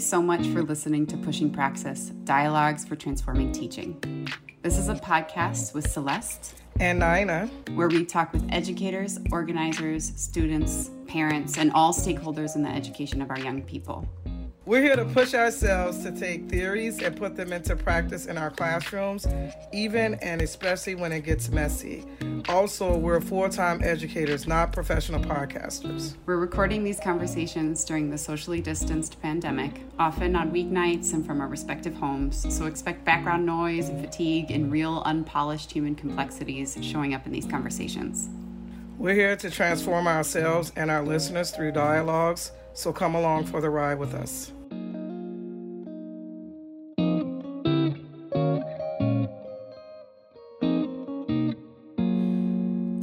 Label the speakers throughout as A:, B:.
A: so much for listening to Pushing Praxis Dialogues for Transforming Teaching. This is a podcast with Celeste
B: and Nina,
A: where we talk with educators, organizers, students, parents, and all stakeholders in the education of our young people.
B: We're here to mm. push ourselves to take theories and put them into practice in our classrooms, even and especially when it gets messy. Also, we're full time educators, not professional podcasters.
A: We're recording these conversations during the socially distanced pandemic, often on weeknights and from our respective homes, so expect background noise and fatigue and real unpolished human complexities showing up in these conversations.
B: We're here to transform ourselves and our listeners through dialogues, so come along for the ride with us.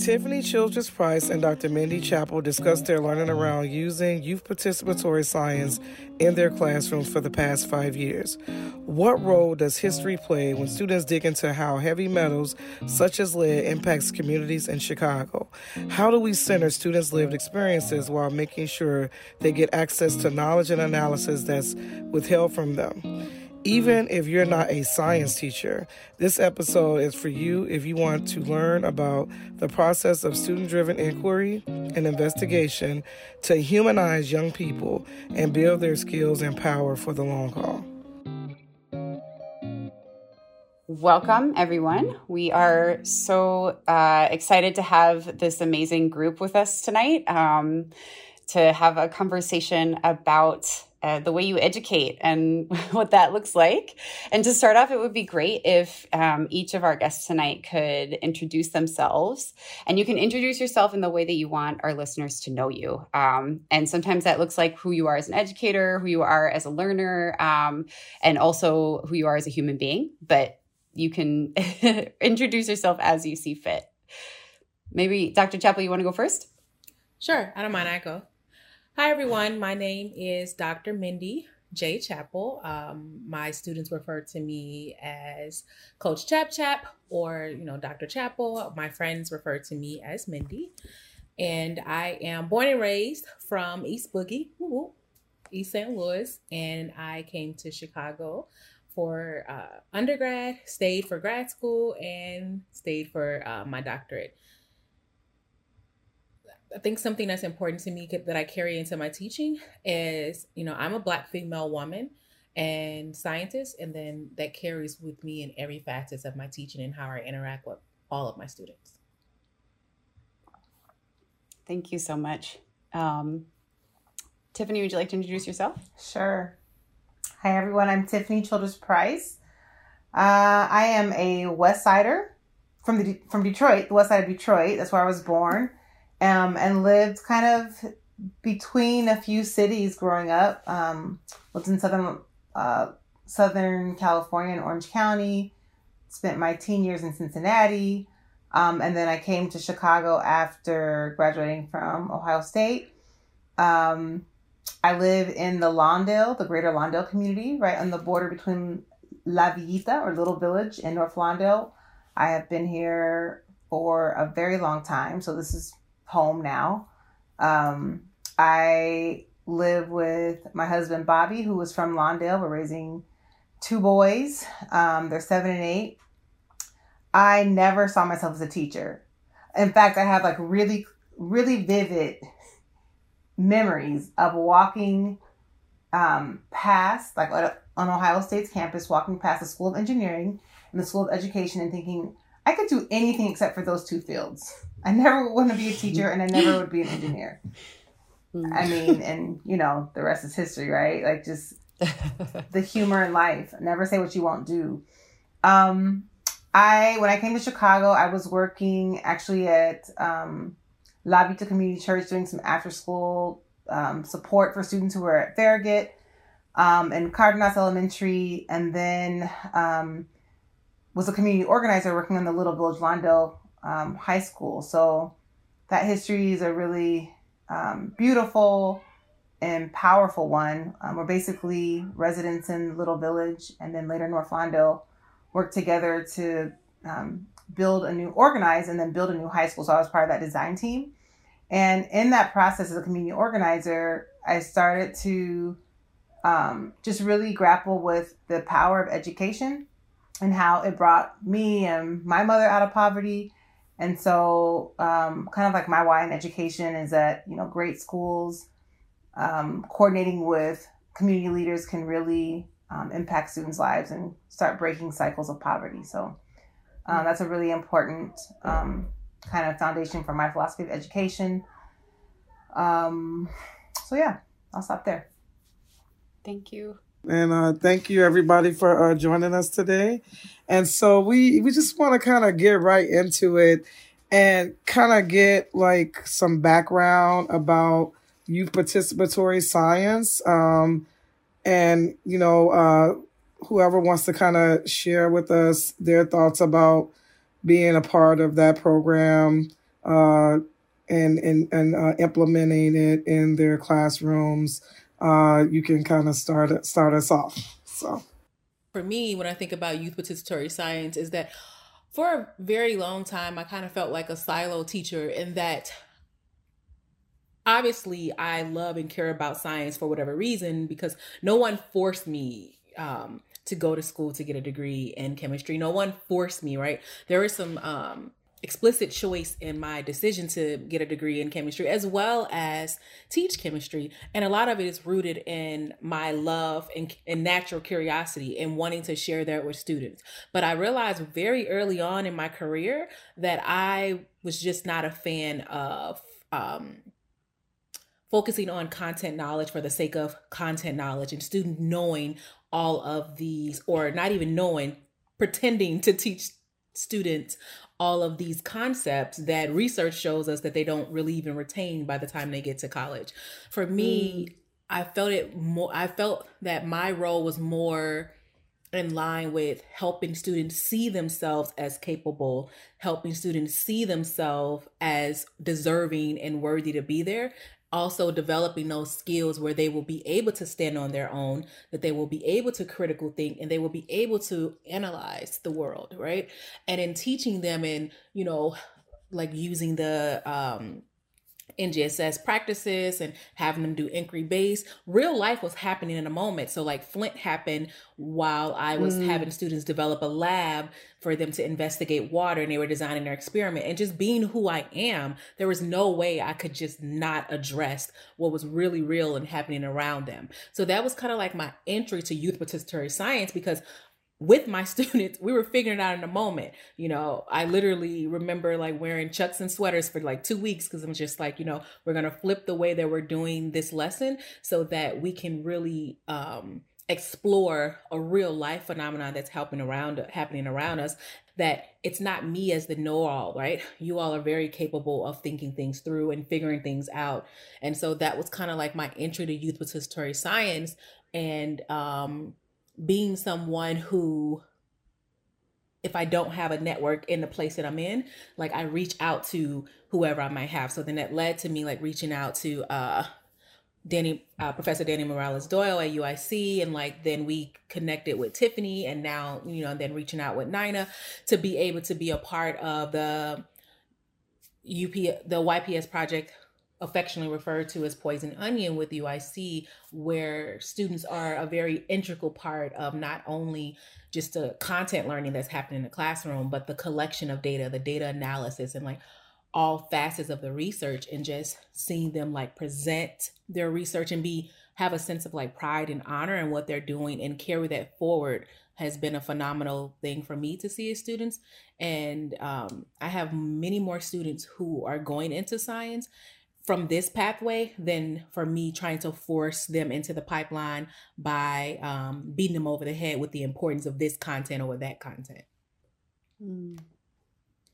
B: Tiffany Childress Price and Dr. Mindy Chappell discussed their learning around using youth participatory science in their classrooms for the past five years. What role does history play when students dig into how heavy metals such as lead impacts communities in Chicago? How do we center students' lived experiences while making sure they get access to knowledge and analysis that's withheld from them? Even if you're not a science teacher, this episode is for you if you want to learn about the process of student driven inquiry and investigation to humanize young people and build their skills and power for the long haul.
A: Welcome, everyone. We are so uh, excited to have this amazing group with us tonight um, to have a conversation about uh, the way you educate and what that looks like. And to start off, it would be great if um, each of our guests tonight could introduce themselves. And you can introduce yourself in the way that you want our listeners to know you. Um, and sometimes that looks like who you are as an educator, who you are as a learner, um, and also who you are as a human being. But you can introduce yourself as you see fit. Maybe Dr. Chappell, you want to go first?
C: Sure, I don't mind. I go. Hi, everyone. My name is Dr. Mindy J. Chappell. Um, my students refer to me as Coach Chap Chap or, you know, Dr. Chappell. My friends refer to me as Mindy. And I am born and raised from East Boogie, East St. Louis. And I came to Chicago for uh, undergrad, stayed for grad school, and stayed for uh, my doctorate. I think something that's important to me that I carry into my teaching is, you know, I'm a black female woman and scientist, and then that carries with me in every facet of my teaching and how I interact with all of my students.
A: Thank you so much. Um, Tiffany, would you like to introduce yourself?
D: Sure. Hi, everyone. I'm Tiffany Childress Price. Uh, I am a West Sider from the from Detroit, the West Side of Detroit. That's where I was born um, and lived kind of between a few cities growing up. Um, lived in southern uh, Southern California in Orange County. Spent my teen years in Cincinnati, um, and then I came to Chicago after graduating from Ohio State. Um, I live in the Lawndale, the Greater Lawndale community, right on the border between La Villita or Little Village and North Lawndale. I have been here for a very long time, so this is home now. Um, I live with my husband Bobby, who was from Lawndale. We're raising two boys. Um, they're seven and eight. I never saw myself as a teacher. In fact, I have like really, really vivid memories of walking um, past, like on Ohio State's campus, walking past the School of Engineering and the School of Education and thinking, I could do anything except for those two fields. I never want to be a teacher and I never would be an engineer. I mean, and you know, the rest is history, right? Like just the humor in life. Never say what you won't do. Um, I when I came to Chicago, I was working actually at um, La Villita Community Church doing some after school um, support for students who were at Farragut um, and Cardenas Elementary, and then um, was a community organizer working on the Little Village Lawndale um, high school. So that history is a really um, beautiful and powerful one. Um, we're basically residents in Little Village and then later North Lawndale worked together to um, build a new, organize and then build a new high school. So I was part of that design team. And in that process as a community organizer, I started to um, just really grapple with the power of education and how it brought me and my mother out of poverty. And so, um, kind of like my why in education is that, you know, great schools, um, coordinating with community leaders can really um, impact students' lives and start breaking cycles of poverty. So, um, that's a really important um, kind of foundation for my philosophy of education. Um, so, yeah, I'll stop there.
A: Thank you.
B: And uh, thank you everybody for uh, joining us today. And so we we just want to kind of get right into it and kind of get like some background about youth participatory science. Um, and you know, uh, whoever wants to kind of share with us their thoughts about being a part of that program uh, and and and uh, implementing it in their classrooms uh, you can kind of start it, start us off. So,
C: for me, when I think about youth participatory science, is that for a very long time I kind of felt like a silo teacher in that obviously I love and care about science for whatever reason because no one forced me um, to go to school to get a degree in chemistry. No one forced me, right? There was some um, explicit choice in my decision to get a degree in chemistry as well as teach chemistry. And a lot of it is rooted in my love and, and natural curiosity and wanting to share that with students. But i realized very early on in my career that i was just not a fan of um, focusing on content knowledge for the sake of content knowledge and student knowing all of these or not even knowing pretending to teach students all of these concepts that research shows us that they don't really even retain by the time they get to college. For me, mm. I felt it more I felt that my role was more in line with helping students see themselves as capable, helping students see themselves as deserving and worthy to be there, also developing those skills where they will be able to stand on their own that they will be able to critical think and they will be able to analyze the world right? And in teaching them in you know like using the um NGSS practices and having them do inquiry based. Real life was happening in a moment. So, like Flint happened while I was mm. having students develop a lab for them to investigate water and they were designing their experiment. And just being who I am, there was no way I could just not address what was really real and happening around them. So, that was kind of like my entry to youth participatory science because with my students, we were figuring out in a moment. You know, I literally remember like wearing chucks and sweaters for like two weeks because I'm just like, you know, we're gonna flip the way that we're doing this lesson so that we can really um explore a real life phenomenon that's helping around happening around us that it's not me as the know-all right? You all are very capable of thinking things through and figuring things out. And so that was kind of like my entry to youth participatory science. And um being someone who if I don't have a network in the place that I'm in, like I reach out to whoever I might have. So then that led to me like reaching out to uh Danny uh, Professor Danny Morales Doyle at UIC and like then we connected with Tiffany and now you know and then reaching out with Nina to be able to be a part of the UP the YPS project affectionately referred to as poison onion with UIC, where students are a very integral part of not only just the content learning that's happening in the classroom, but the collection of data, the data analysis, and like all facets of the research, and just seeing them like present their research and be have a sense of like pride and honor in what they're doing and carry that forward has been a phenomenal thing for me to see as students. And um, I have many more students who are going into science from this pathway than for me trying to force them into the pipeline by um, beating them over the head with the importance of this content over that content.
A: Mm.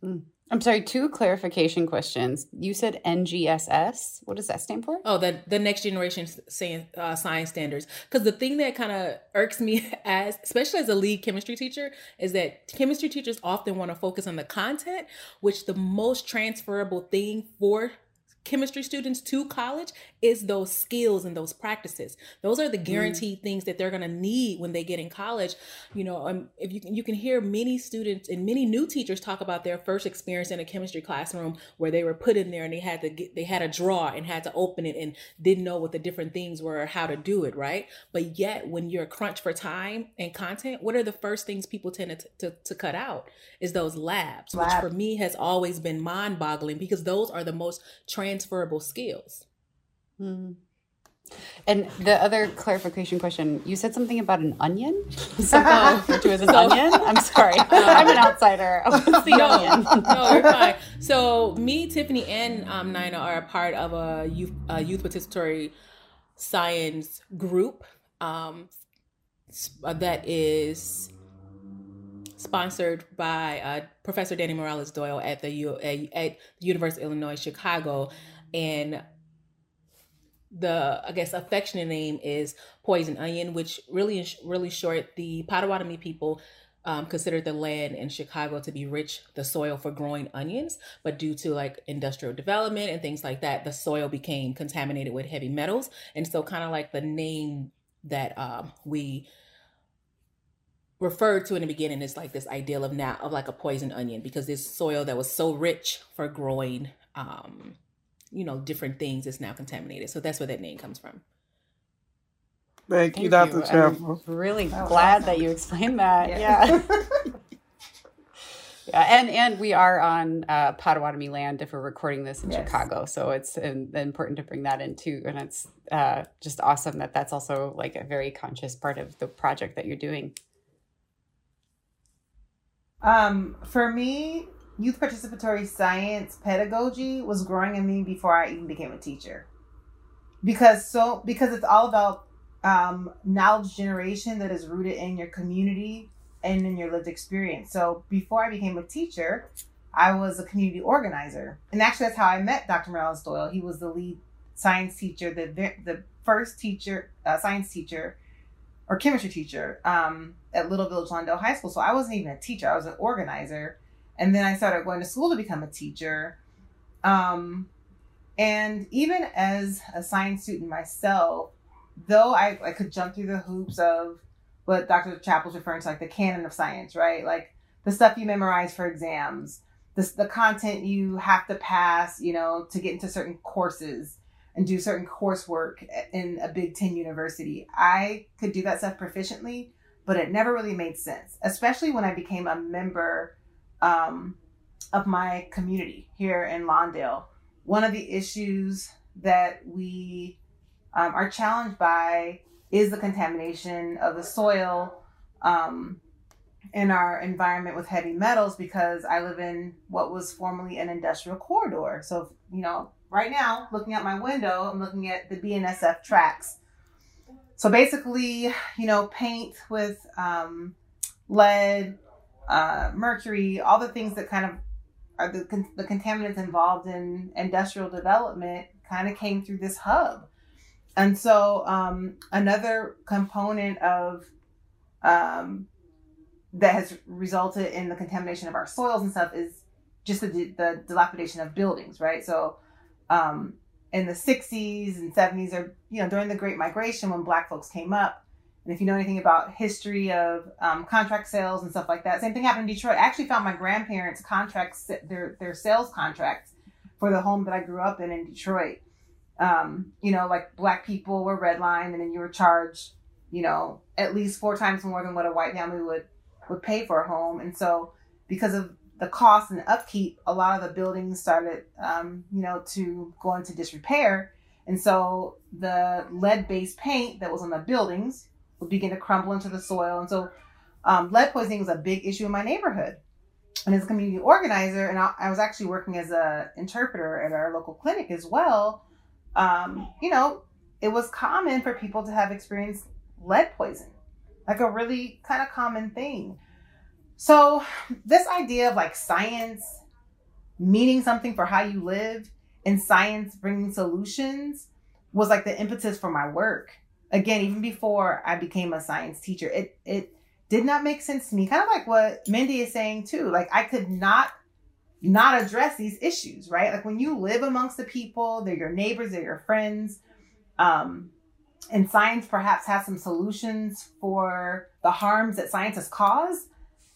A: Mm. I'm sorry, two clarification questions. You said NGSS. What does that stand for?
C: Oh, the the next generation science, uh, science standards. Because the thing that kind of irks me as, especially as a lead chemistry teacher, is that chemistry teachers often want to focus on the content, which the most transferable thing for chemistry students to college is those skills and those practices. Those are the mm. guaranteed mm. things that they're going to need when they get in college. You know, um, if you can, you can hear many students and many new teachers talk about their first experience in a chemistry classroom where they were put in there and they had to get, they had a draw and had to open it and didn't know what the different things were or how to do it, right? But yet, when you're crunched for time and content, what are the first things people tend to, to, to cut out? Is those labs, Lab. which for me has always been mind boggling because those are the most transferable skills.
A: Mm. And the other clarification question, you said something about an onion? Something referred to as an so, onion? I'm sorry. I'm an outsider. What's the
C: no, onion? no, you're fine. So me, Tiffany, and um, Nina are a part of a youth, a youth participatory science group um, that is sponsored by uh, Professor Danny Morales Doyle at the U- at University of Illinois Chicago, and the I guess affectionate name is Poison Onion, which really really short the Potawatomi people um, considered the land in Chicago to be rich, the soil for growing onions, but due to like industrial development and things like that, the soil became contaminated with heavy metals, and so kind of like the name that um, we referred to in the beginning is like this ideal of now of like a poison onion because this soil that was so rich for growing um you know different things is now contaminated so that's where that name comes from
B: thank, thank you dr
A: Chappell. i'm really glad awesome. that you explained that yeah, yeah. yeah. and and we are on uh, Potawatomi land if we're recording this in yes. Chicago, so it's important to bring that in too. And it's uh, just awesome that that's also like a very conscious part of the project that you're doing.
D: Um, for me, youth participatory science pedagogy was growing in me before I even became a teacher. Because so because it's all about um, knowledge generation that is rooted in your community and in your lived experience. So before I became a teacher, I was a community organizer, and actually that's how I met Dr. Morales Doyle. He was the lead science teacher, the the first teacher, uh, science teacher or chemistry teacher um, at Little Village Lawndale High School. So I wasn't even a teacher; I was an organizer. And then I started going to school to become a teacher. Um, and even as a science student myself, though I, I could jump through the hoops of what Dr. Chappell's referring to, like the canon of science, right? Like the stuff you memorize for exams, the, the content you have to pass, you know, to get into certain courses and do certain coursework in a Big Ten university. I could do that stuff proficiently, but it never really made sense, especially when I became a member um, of my community here in Lawndale. One of the issues that we um, are challenged by is the contamination of the soil um, in our environment with heavy metals because I live in what was formerly an industrial corridor. So, you know, right now, looking out my window, I'm looking at the BNSF tracks. So basically, you know, paint with um, lead, uh, mercury, all the things that kind of are the, the contaminants involved in industrial development kind of came through this hub. And so um, another component of um, that has resulted in the contamination of our soils and stuff is just the, the dilapidation of buildings, right? So um, in the 60s and 70s or you know during the great migration when black folks came up. And if you know anything about history of um, contract sales and stuff like that same thing happened in detroit. I actually found my grandparents contracts their their sales contracts for the home that i grew up in in detroit. Um, you know like black people were redlined and then you were charged you know at least four times more than what a white family would would pay for a home. And so because of the cost and upkeep, a lot of the buildings started, um, you know, to go into disrepair. And so the lead based paint that was on the buildings would begin to crumble into the soil. And so um, lead poisoning was a big issue in my neighborhood. And as a community organizer, and I, I was actually working as an interpreter at our local clinic as well, um, you know, it was common for people to have experienced lead poisoning, like a really kind of common thing. So, this idea of like science meaning something for how you live and science bringing solutions was like the impetus for my work. Again, even before I became a science teacher, it it did not make sense to me. Kind of like what Mindy is saying too. Like I could not not address these issues, right? Like when you live amongst the people, they're your neighbors, they're your friends. Um, and science perhaps has some solutions for the harms that science has caused.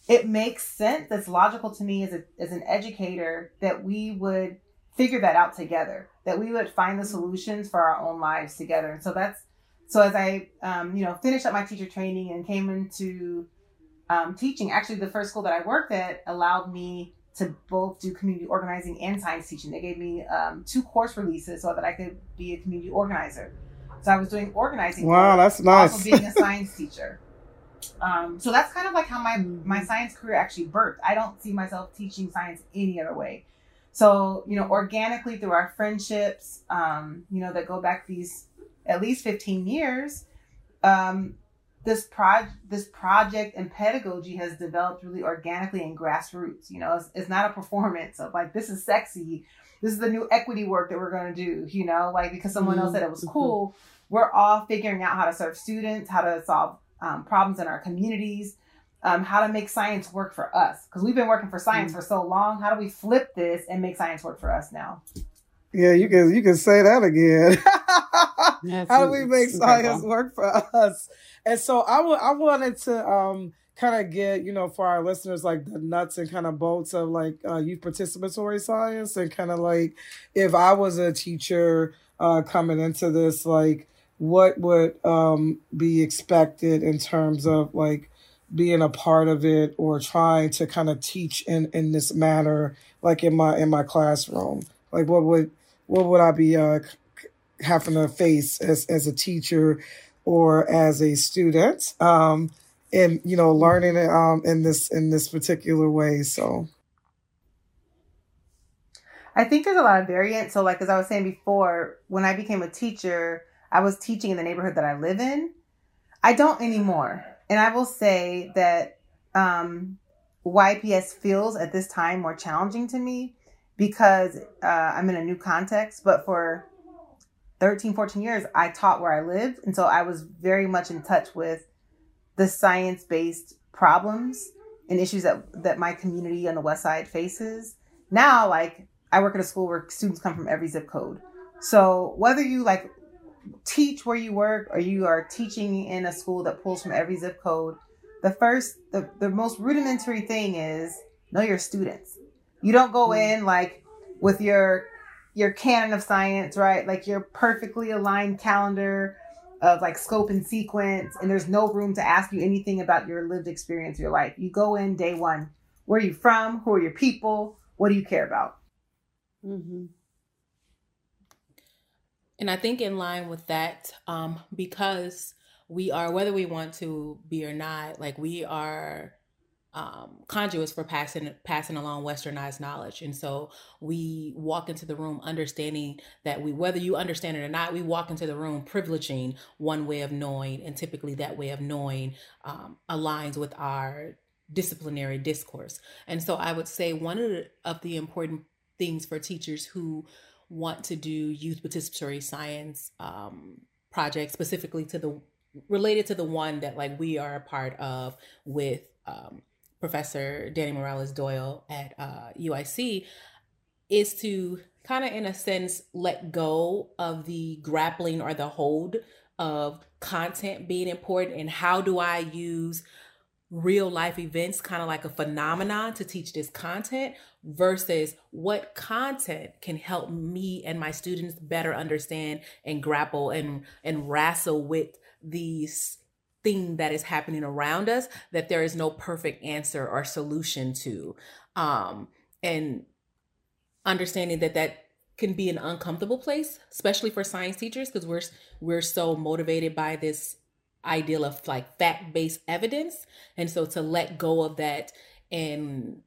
D: It makes sense. It's logical to me as, a, as an educator that we would figure that out together, that we would find the solutions for our own lives together. And so that's so as I, um, you know, finished up my teacher training and came into um, teaching, actually the first school that I worked at allowed me to both do community organizing and science teaching. They gave me um, two course releases so that I could be a community organizer. So I was doing organizing.
B: Wow, that's nice.
D: Also being a science teacher. Um, so that's kind of like how my my science career actually birthed. I don't see myself teaching science any other way. So you know, organically through our friendships, um, you know, that go back these at least fifteen years, um, this project this project and pedagogy has developed really organically and grassroots you know it's, it's not a performance of like this is sexy this is the new equity work that we're going to do you know like because someone mm-hmm. else said it was mm-hmm. cool we're all figuring out how to serve students how to solve um, problems in our communities um, how to make science work for us because we've been working for science mm-hmm. for so long how do we flip this and make science work for us now
B: yeah, you can you can say that again. How do we make science work for us? And so I, w- I wanted to um, kind of get, you know, for our listeners, like the nuts and kind of bolts of like uh, youth participatory science and kind of like if I was a teacher uh, coming into this, like what would um, be expected in terms of like being a part of it or trying to kind of teach in, in this manner, like in my in my classroom. Like what would what would I be uh, having to face as as a teacher or as a student um, and you know learning it um, in this in this particular way so
D: i think there's a lot of variance so like as i was saying before when i became a teacher i was teaching in the neighborhood that i live in i don't anymore and i will say that um, yps feels at this time more challenging to me because uh, i'm in a new context but for 13, 14 years, I taught where I lived. And so I was very much in touch with the science based problems and issues that, that my community on the West Side faces. Now, like, I work at a school where students come from every zip code. So whether you like teach where you work or you are teaching in a school that pulls from every zip code, the first, the, the most rudimentary thing is know your students. You don't go mm. in like with your your canon of science, right? Like your perfectly aligned calendar of like scope and sequence, and there's no room to ask you anything about your lived experience, your life. You go in day one. Where are you from? Who are your people? What do you care about?
C: Mm-hmm. And I think in line with that, um, because we are, whether we want to be or not, like we are um, conduits for passing passing along westernized knowledge. And so we walk into the room understanding that we whether you understand it or not we walk into the room privileging one way of knowing and typically that way of knowing um, aligns with our disciplinary discourse. And so i would say one of the, of the important things for teachers who want to do youth participatory science um, projects specifically to the related to the one that like we are a part of with um, Professor Danny Morales Doyle at uh, UIC is to kind of, in a sense, let go of the grappling or the hold of content being important and how do I use real life events kind of like a phenomenon to teach this content versus what content can help me and my students better understand and grapple and and wrestle with these thing that is happening around us that there is no perfect answer or solution to. Um and understanding that that can be an uncomfortable place especially for science teachers because we're we're so motivated by this ideal of like fact-based evidence. And so to let go of that in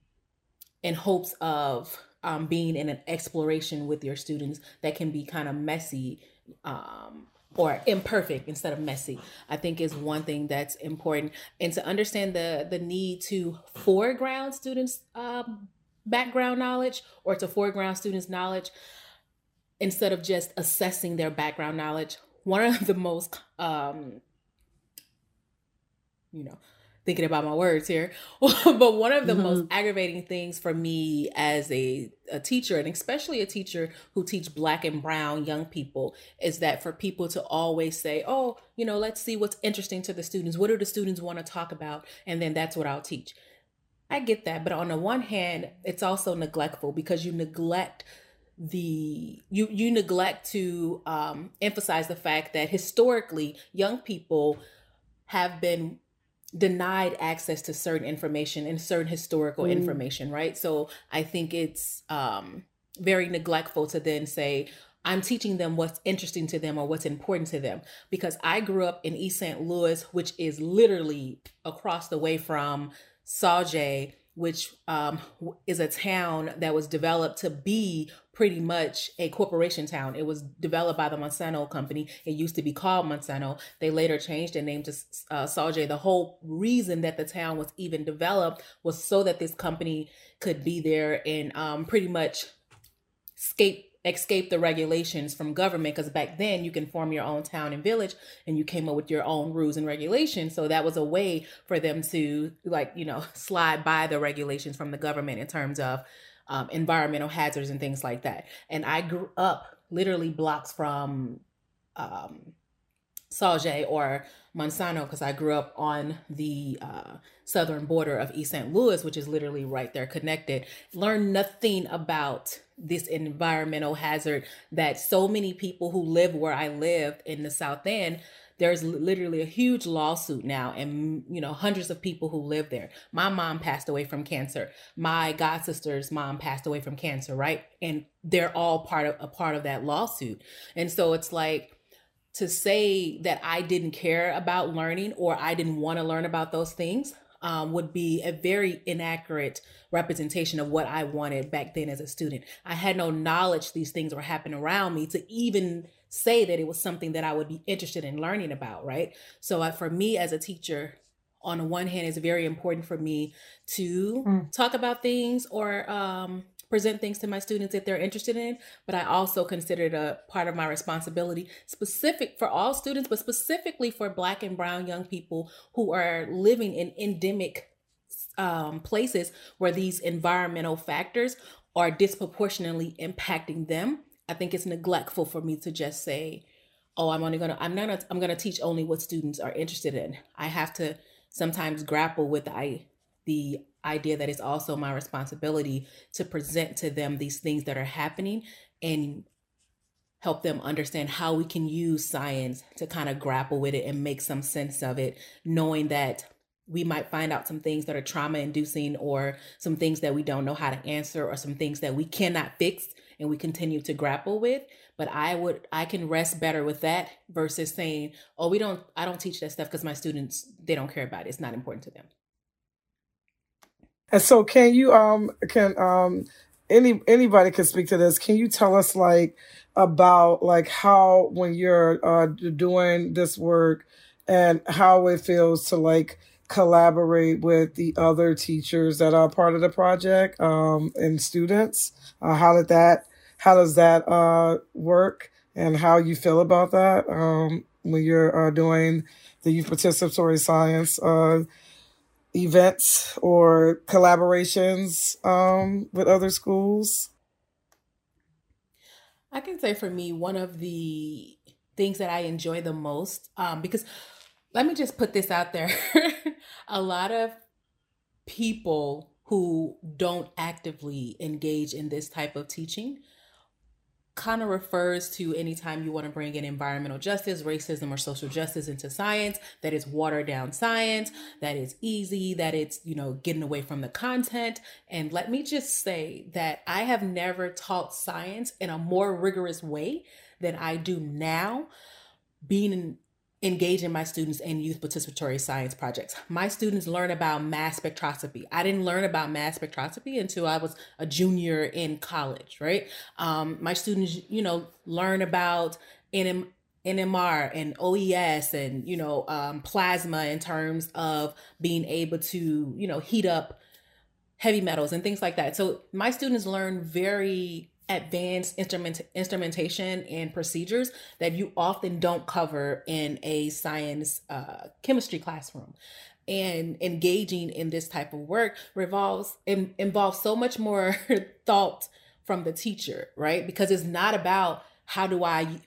C: in hopes of um, being in an exploration with your students that can be kind of messy um, or imperfect instead of messy i think is one thing that's important. And to understand the the need to foreground students um, background knowledge or to foreground students knowledge instead of just assessing their background knowledge one of the most um, you know thinking about my words here. but one of the mm-hmm. most aggravating things for me as a, a teacher, and especially a teacher who teach black and brown young people, is that for people to always say, oh, you know, let's see what's interesting to the students. What do the students want to talk about? And then that's what I'll teach. I get that. But on the one hand, it's also neglectful because you neglect the you you neglect to um, emphasize the fact that historically young people have been denied access to certain information and certain historical mm. information, right? So I think it's um, very neglectful to then say, I'm teaching them what's interesting to them or what's important to them. Because I grew up in East St. Louis, which is literally across the way from Sauget which um, is a town that was developed to be pretty much a corporation town. It was developed by the Monsanto company. It used to be called Monsanto. They later changed the name to uh. The whole reason that the town was even developed was so that this company could be there and um, pretty much escape escape the regulations from government because back then you can form your own town and village and you came up with your own rules and regulations so that was a way for them to like you know slide by the regulations from the government in terms of um, environmental hazards and things like that and i grew up literally blocks from um, or Monsanto because I grew up on the uh, southern border of East St. Louis, which is literally right there connected. Learned nothing about this environmental hazard that so many people who live where I lived in the South End. There's literally a huge lawsuit now, and you know hundreds of people who live there. My mom passed away from cancer. My god sister's mom passed away from cancer, right? And they're all part of a part of that lawsuit. And so it's like to say that I didn't care about learning or I didn't want to learn about those things um, would be a very inaccurate representation of what I wanted back then as a student. I had no knowledge these things were happening around me to even say that it was something that I would be interested in learning about, right? So uh, for me as a teacher, on the one hand, it's very important for me to mm. talk about things or um, present things to my students that they're interested in, but I also consider it a part of my responsibility specific for all students, but specifically for Black and Brown young people who are living in endemic um, places where these environmental factors are disproportionately impacting them. I think it's neglectful for me to just say, "Oh, I'm only gonna, I'm not, I'm gonna teach only what students are interested in." I have to sometimes grapple with the the idea that it's also my responsibility to present to them these things that are happening and help them understand how we can use science to kind of grapple with it and make some sense of it, knowing that we might find out some things that are trauma inducing or some things that we don't know how to answer or some things that we cannot fix and we continue to grapple with but i would i can rest better with that versus saying oh we don't i don't teach that stuff because my students they don't care about it it's not important to them
B: and so, can you um can um any anybody can speak to this? Can you tell us like about like how when you're uh doing this work and how it feels to like collaborate with the other teachers that are part of the project um and students? Uh, how did that how does that uh work and how you feel about that um when you're uh, doing the youth participatory science uh events or collaborations um, with other schools?
C: I can say for me, one of the things that I enjoy the most, um, because let me just put this out there a lot of people who don't actively engage in this type of teaching kind of refers to anytime you want to bring in environmental justice, racism, or social justice into science, that is watered down science, that is easy, that it's, you know, getting away from the content. And let me just say that I have never taught science in a more rigorous way than I do now, being engaging my students in youth participatory science projects. My students learn about mass spectroscopy. I didn't learn about mass spectroscopy until I was a junior in college, right? Um, my students, you know, learn about NM, NMR and OES and, you know, um, plasma in terms of being able to, you know, heat up heavy metals and things like that. So my students learn very advanced instrument instrumentation and procedures that you often don't cover in a science uh, chemistry classroom. And engaging in this type of work revolves in, involves so much more thought from the teacher, right? Because it's not about how do I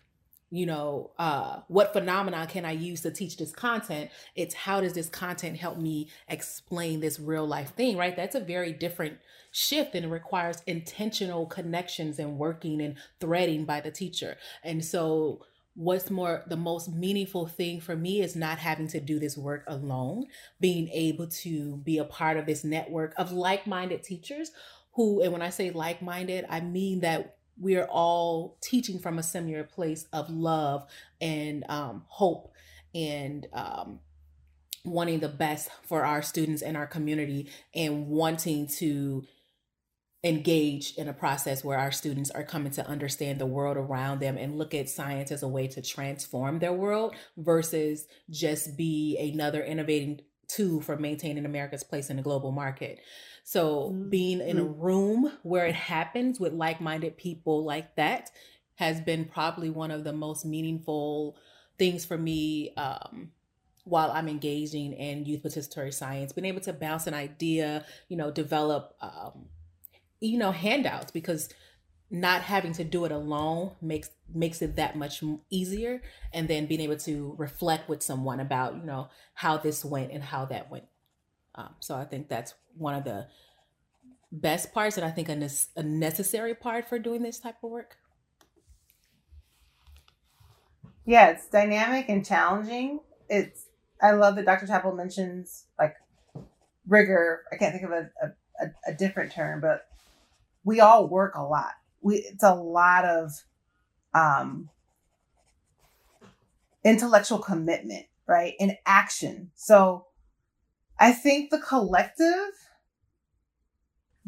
C: you know uh, what phenomena can i use to teach this content? It's how does this content help me explain this real life thing right? That's a very different shift and it requires intentional connections and working and threading by the teacher. And so what's more the most meaningful thing for me is not having to do this work alone being able to be a part of this network of like-minded teachers who and when i say like-minded i mean that we're all teaching from a similar place of love and um, hope and um, wanting the best for our students and our community and wanting to engage in a process where our students are coming to understand the world around them and look at science as a way to transform their world versus just be another innovating tool for maintaining America's place in the global market. So mm-hmm. being in a room where it happens with like-minded people like that has been probably one of the most meaningful things for me um, while I'm engaging in youth participatory science, being able to bounce an idea, you know, develop, um, you know, handouts because not having to do it alone makes makes it that much easier and then being able to reflect with someone about you know how this went and how that went um, so I think that's one of the best parts, and I think a, ne- a necessary part for doing this type of work.
D: Yeah, it's dynamic and challenging. It's I love that Dr. Chappell mentions like rigor. I can't think of a, a, a different term, but we all work a lot. We it's a lot of um, intellectual commitment, right, and action. So I think the collective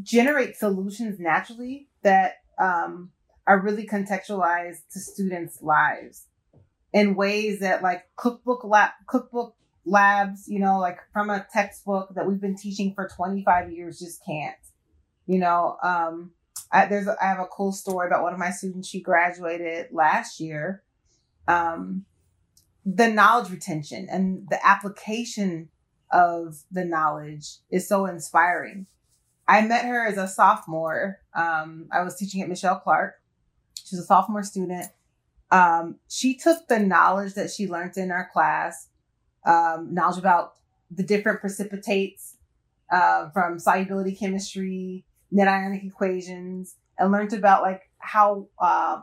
D: generates solutions naturally that um, are really contextualized to students' lives in ways that like cookbook lab cookbook labs, you know, like from a textbook that we've been teaching for 25 years just can't. You know, um, I, there's have a cool story about one of my students. She graduated last year. Um, the knowledge retention and the application of the knowledge is so inspiring. I met her as a sophomore. Um, I was teaching at Michele Clark. She's a sophomore student. Um, she took the knowledge that she learned in our class, um, knowledge about the different precipitates uh, from solubility chemistry, net ionic equations, and learned about like how uh,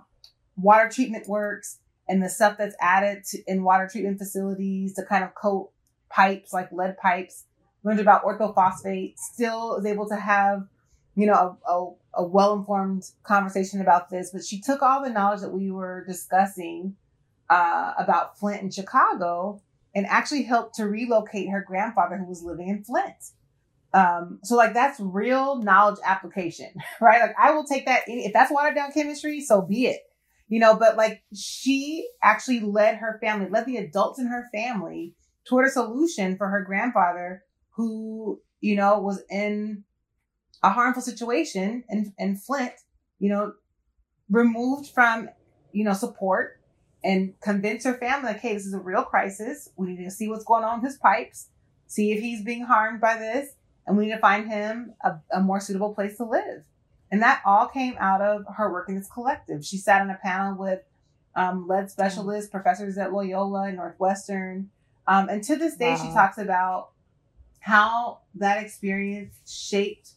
D: water treatment works and the stuff that's added to, in water treatment facilities to kind of coat pipes, like lead pipes, learned about orthophosphate, still is able to have, you know, a, a, a well informed conversation about this. But she took all the knowledge that we were discussing uh, about Flint and Chicago and actually helped to relocate her grandfather who was living in Flint. Um, so like that's real knowledge application, right? Like I will take that if that's watered down chemistry, so be it. You know, but like she actually led her family, led the adults in her family toward a solution for her grandfather who, you know, was in a harmful situation in, in Flint, you know, removed from, you know, support and convince her family, like, hey, this is a real crisis. We need to see what's going on with his pipes, see if he's being harmed by this, and we need to find him a, a more suitable place to live. And that all came out of her work in this collective. She sat on a panel with um, lead specialists, professors at Loyola and Northwestern, um, and to this day, wow. she talks about how that experience shaped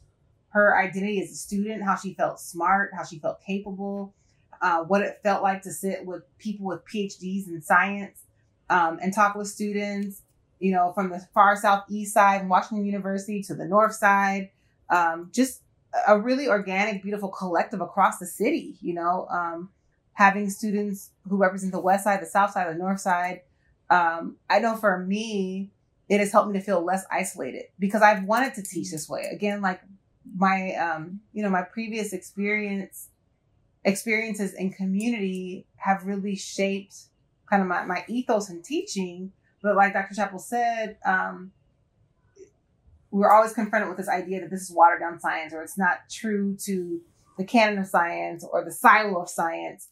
D: her identity as a student, how she felt smart, how she felt capable, uh, what it felt like to sit with people with PhDs in science um, and talk with students, you know, from the far southeast side in Washington University to the north side. Um, just a really organic, beautiful collective across the city, you know, um, having students who represent the west side, the south side, the north side, um, I know for me, it has helped me to feel less isolated because I've wanted to teach this way. Again, like my, um, you know, my previous experience, experiences in community have really shaped kind of my, my ethos in teaching. But like Dr. Chappell said, um, we're always confronted with this idea that this is watered down science or it's not true to the canon of science or the silo of science.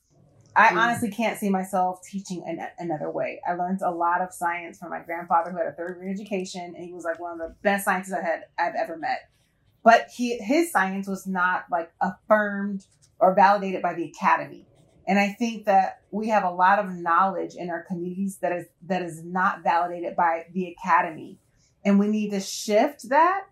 D: I mm. honestly can't see myself teaching an, another way. I learned a lot of science from my grandfather who had a third grade education and he was like one of the best scientists I had I've ever met. But he his science was not like affirmed or validated by the academy. And I think that we have a lot of knowledge in our communities that is that is not validated by the academy. And we need to shift that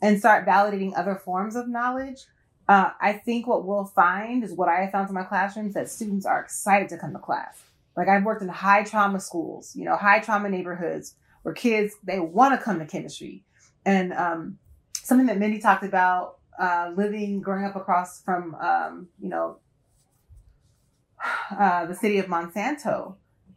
D: and start validating other forms of knowledge. Uh, I think what we'll find is what I have found in my classrooms that students are excited to come to class. Like I've worked in high trauma schools, you know, high trauma neighborhoods where kids they want to come to chemistry. And um, something that Mindy talked about, uh, living, growing up across from, um, you know, uh, the city of Monsanto.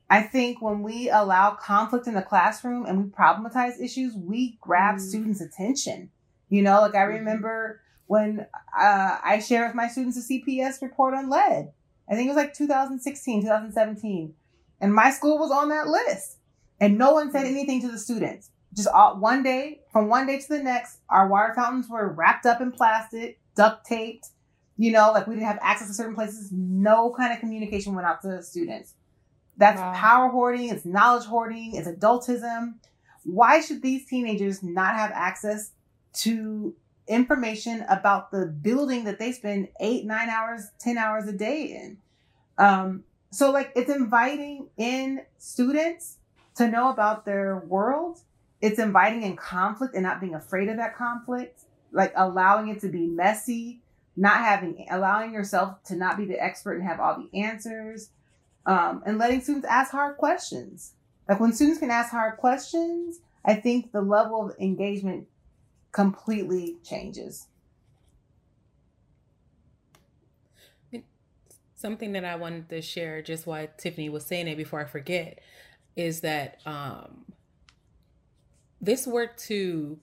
D: I think when we allow conflict in the classroom and we problematize issues, we grab mm. students' attention. You know, like I mm-hmm. remember when uh, I shared with my students a CPS report on lead. I think it was like 2016, 2017. And my school was on that list. And no one said mm. anything to the students. Just all, one day, from one day to the next, our water fountains were wrapped up in plastic, duct taped, you know, like we didn't have access to certain places. No kind of communication went out to the students. That's wow. power hoarding, it's knowledge hoarding, it's adultism. Why should these teenagers not have access to information about the building that they spend eight, nine hours, 10 hours a day in? Um, so, like, it's inviting in students to know about their world. It's inviting in conflict and not being afraid of that conflict, like allowing it to be messy not having allowing yourself to not be the expert and have all the answers um, and letting students ask hard questions. Like when students can ask hard questions i think the level of engagement completely changes.
C: Something that i wanted to share just why tiffany was saying it before i forget is that um, this work to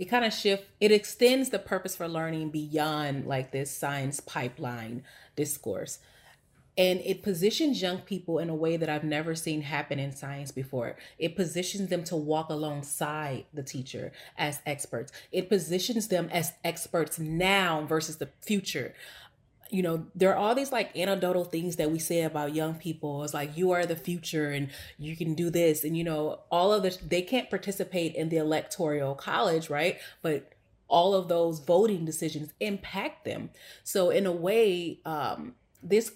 C: it kind of shift it extends the purpose for learning beyond like this science pipeline discourse and it positions young people in a way that I've never seen happen in science before. It positions them to walk alongside the teacher as experts. It positions them as experts now versus the future you know, there are all these like anecdotal things that we say about young people. It's like you are the future and you can do this. And, you know, all of this, they can't participate in the electoral college, right? But all of those voting decisions impact them. So, in a way, um, this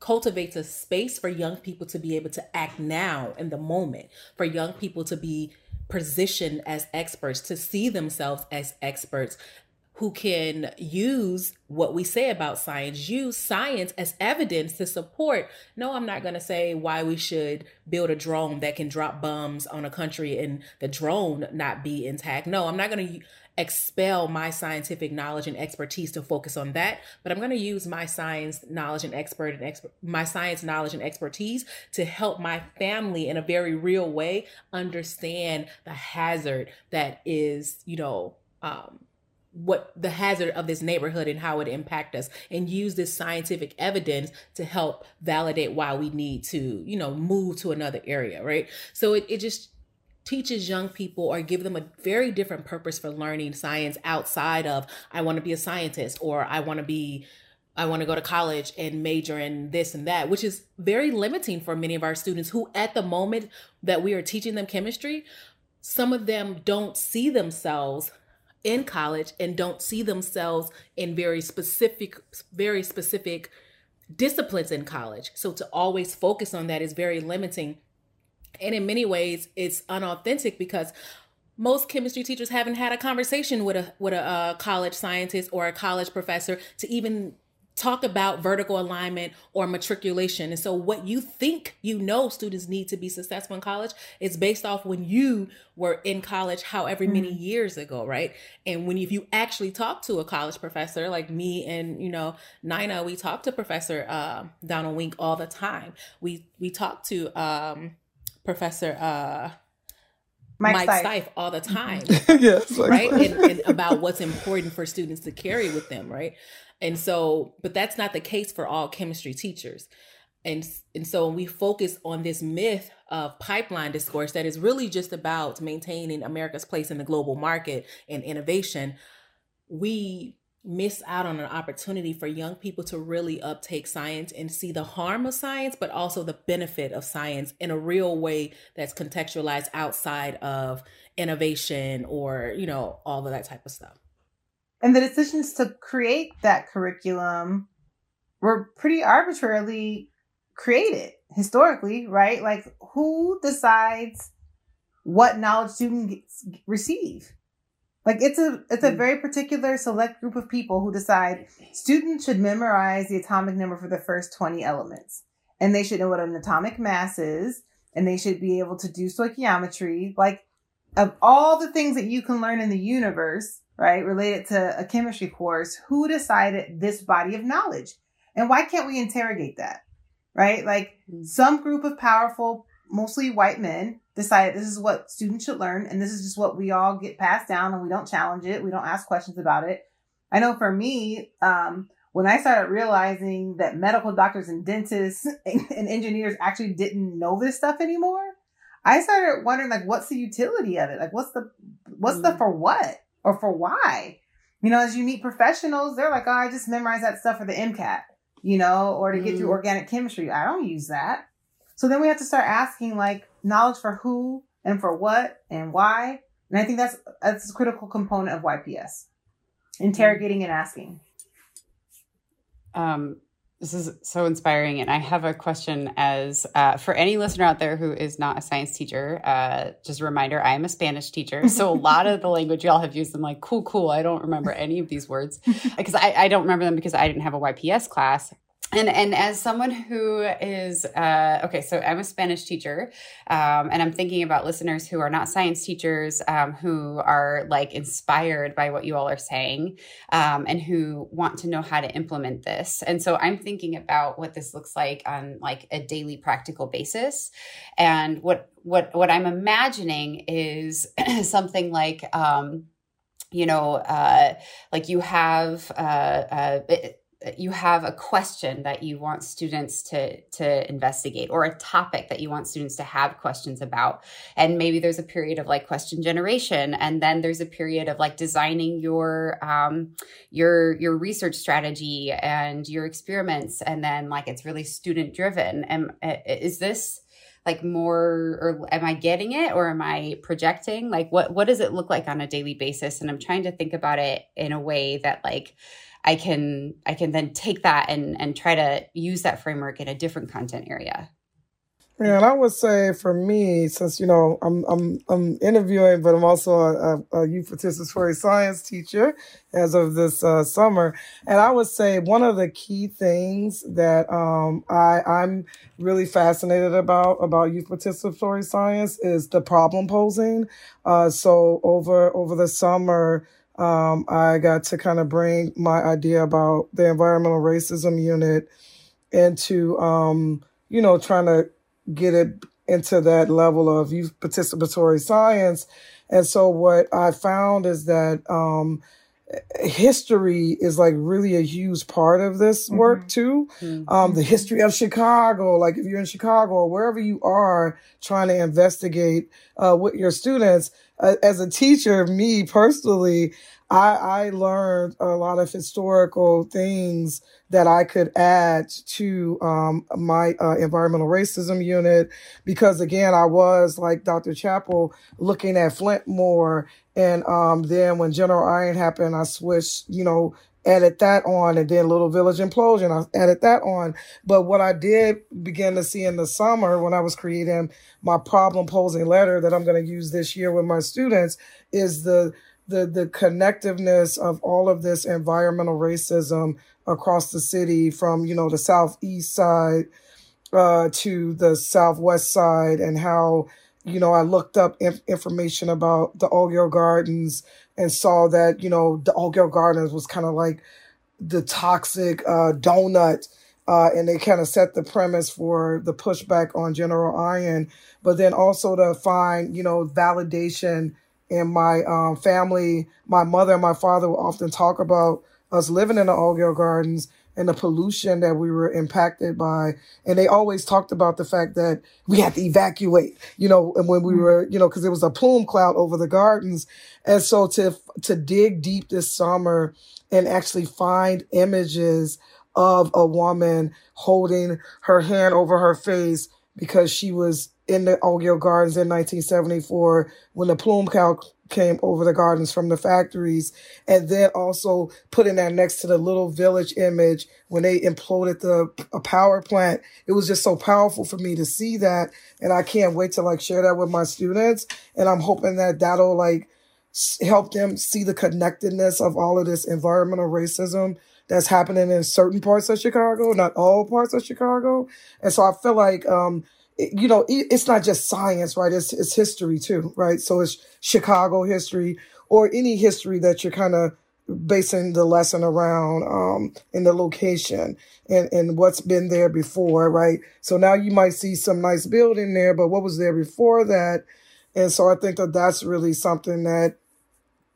C: cultivates a space for young people to be able to act now in the moment, for young people to be positioned as experts, to see themselves as experts, who can use what we say about science, use science as evidence to support. No, I'm not going to say why we should build a drone that can drop bombs on a country and the drone not be intact. No, I'm not going to expel my scientific knowledge and expertise to focus on that, but I'm going to use my science knowledge and expert and my science knowledge and expertise to help my family in a very real way understand the hazard that is, you know, um, what the hazard of this neighborhood and how it impact us and use this scientific evidence to help validate why we need to you know move to another area right? So it, it just teaches young people or give them a very different purpose for learning science outside of i want to be a scientist or i want to be I want to go to college and major in this and that, which is very limiting for many of our students who, at the moment that we are teaching them chemistry, some of them don't see themselves in college and don't see themselves in very specific very specific disciplines in college. So to always focus on that is very limiting. And in many ways it's unauthentic because most chemistry teachers haven't had a conversation with a with a uh, college scientist or a college professor to even talk about vertical alignment or matriculation. And so what you think you know students need to be successful in college is based off when you were in college however mm-hmm. many years ago, right? And when if you actually talk to a college professor like me and, you know, Nina, we talk to Professor uh, Donald Wink all the time. We we talk to um, Professor uh, Mike, Mike Stieff all the time. yes, right? And, and, about what's important for students to carry with them, right? And so, but that's not the case for all chemistry teachers. And, and so we focus on this myth of pipeline discourse that is really just about maintaining America's place in the global market and innovation. We miss out on an opportunity for young people to really uptake science and see the harm of science, but also the benefit of science in a real way that's contextualized outside of innovation or, you know, all of that type of stuff.
D: And the decisions to create that curriculum were pretty arbitrarily created historically, right? Like who decides what knowledge students receive? Like it's a it's a mm. very particular select group of people who decide students should memorize the atomic number for the first 20 elements. And they should know what an atomic mass is, and they should be able to do stoichiometry. Like of all the things that you can learn in the universe, right, related to a chemistry course, who decided this body of knowledge? And why can't we interrogate that? Right? Like mm. some group of powerful, mostly white men decided this is what students should learn and this is just what we all get passed down and we don't challenge it. We don't ask questions about it. I know for me, um, when I started realizing that medical doctors and dentists and, and engineers actually didn't know this stuff anymore, I started wondering like what's the utility of it? Like what's the what's the mm. for what or for why? You know, as you meet professionals, they're like, oh, I just memorized that stuff for the MCAT, you know, or to get mm. through organic chemistry. I don't use that. So then we have to start asking like knowledge for who and for what and why. And I think that's that's a critical component of YPS. Interrogating and asking.
A: Um, this is so inspiring. And I have a question as uh, for any listener out there who is not a science teacher, uh, just a reminder I am a Spanish teacher. So a lot of the language y'all have used, I'm like, cool, cool. I don't remember any of these words because I, I don't remember them because I didn't have a YPS class and and as someone who is uh, okay so i'm a spanish teacher um, and i'm thinking about listeners who are not science teachers um, who are like inspired by what you all are saying um, and who want to know how to implement this. And so i'm thinking about what this looks like on like a daily practical basis. And what what what i'm imagining is something like um, you know uh, like you have uh, uh, you have a question that you want students to to investigate or a topic that you want students to have questions about. And maybe there's a period of like question generation and then there's a period of like designing your um your your research strategy and your experiments and then like it's really student driven and is this like more or am i getting it or am i projecting? Like what what does it look like on a daily basis? And i'm trying to think about it in a way that like I can I can then take that and and try to use that framework in a different content area.
B: Yeah, and I would say for me, since you know I'm I'm I'm interviewing, but I'm also a, a youth participatory science teacher as of this uh, summer, and I would say one of the key things that um, I I'm really fascinated about about youth participatory science is the problem posing. Uh, so over over the summer, um, I got to kind of bring my idea about the environmental racism unit into, um, you know, trying to get it into that level of youth participatory science. And so what I found is that um, history is like really a huge part of this mm-hmm. work too. Mm-hmm. Um, the history of Chicago, like if you're in Chicago or wherever you are trying to investigate uh, with your students, as a teacher, me personally, I, I learned a lot of historical things that I could add to um, my uh, environmental racism unit because, again, I was like Dr. Chappell looking at Flint more. And um, then when General Iron happened, I switched, you know, added that on and then Little Village Implosion, I added that on. But what I did begin to see in the summer when I was creating my problem posing letter that I'm going to use this year with my students is the the the connectiveness of all of this environmental racism across the city from you know the southeast side uh, to the southwest side and how you know I looked up inf- information about the Altgeld Gardens and saw that you know the Altgeld Gardens was kind of like the toxic uh, donut uh, and they kind of set the premise for the pushback on General Iron, but then also to find, you know, validation in my um, family, my mother and my father will often talk about us living in the Altgeld Gardens and the pollution that we were impacted by. And they always talked about the fact that we had to evacuate, you know, and when we mm-hmm. were, you know, cause it was a plume cloud over the gardens. And so to, to dig deep this summer and actually find images of a woman holding her hand over her face because she was in the Altgeld Gardens in 1974 when the plume cloud came over the gardens from the factories. And then also putting that next to the little village image when they imploded the a power plant. It was just so powerful for me to see that. And I can't wait to like share that with my students. And I'm hoping that that'll like help them see the connectedness of all of this environmental racism that's happening in certain parts of Chicago, not all parts of Chicago. And so I feel like, um, you know, it's not just science, right? It's, it's history too, right? So it's Chicago history or any history that you're kind of basing the lesson around um, in the location and, and what's been there before, right? So now you might see some nice building there, but what was there before that? And so I think that that's really something that,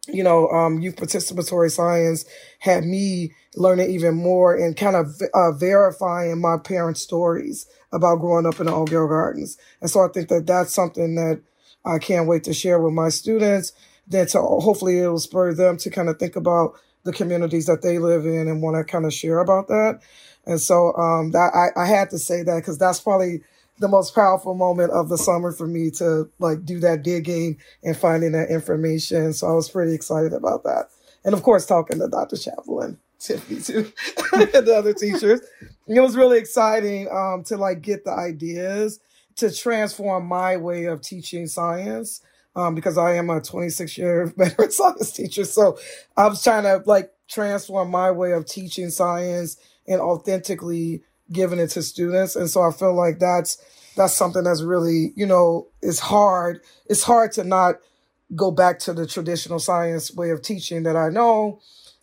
B: you know, um, youth participatory science had me learning even more and kind of uh, verifying my parents' stories about growing up in the Altgeld Gardens. And so I think that that's something that I can't wait to share with my students. Then to hopefully it will spur them to kind of think about the communities that they live in and want to kind of share about that. And so um, that I, I had to say that because that's probably the most powerful moment of the summer for me to like do that digging and finding that information. So I was pretty excited about that. And of course, talking to Dr. Chappell. Tiffany too, and the other teachers. It was really exciting um, to like get the ideas to transform my way of teaching science um, because I am a 26 year veteran science teacher. So I was trying to like transform my way of teaching science and authentically giving it to students. And so I feel like that's that's something that's really, you know, it's hard. It's hard to not go back to the traditional science way of teaching that I know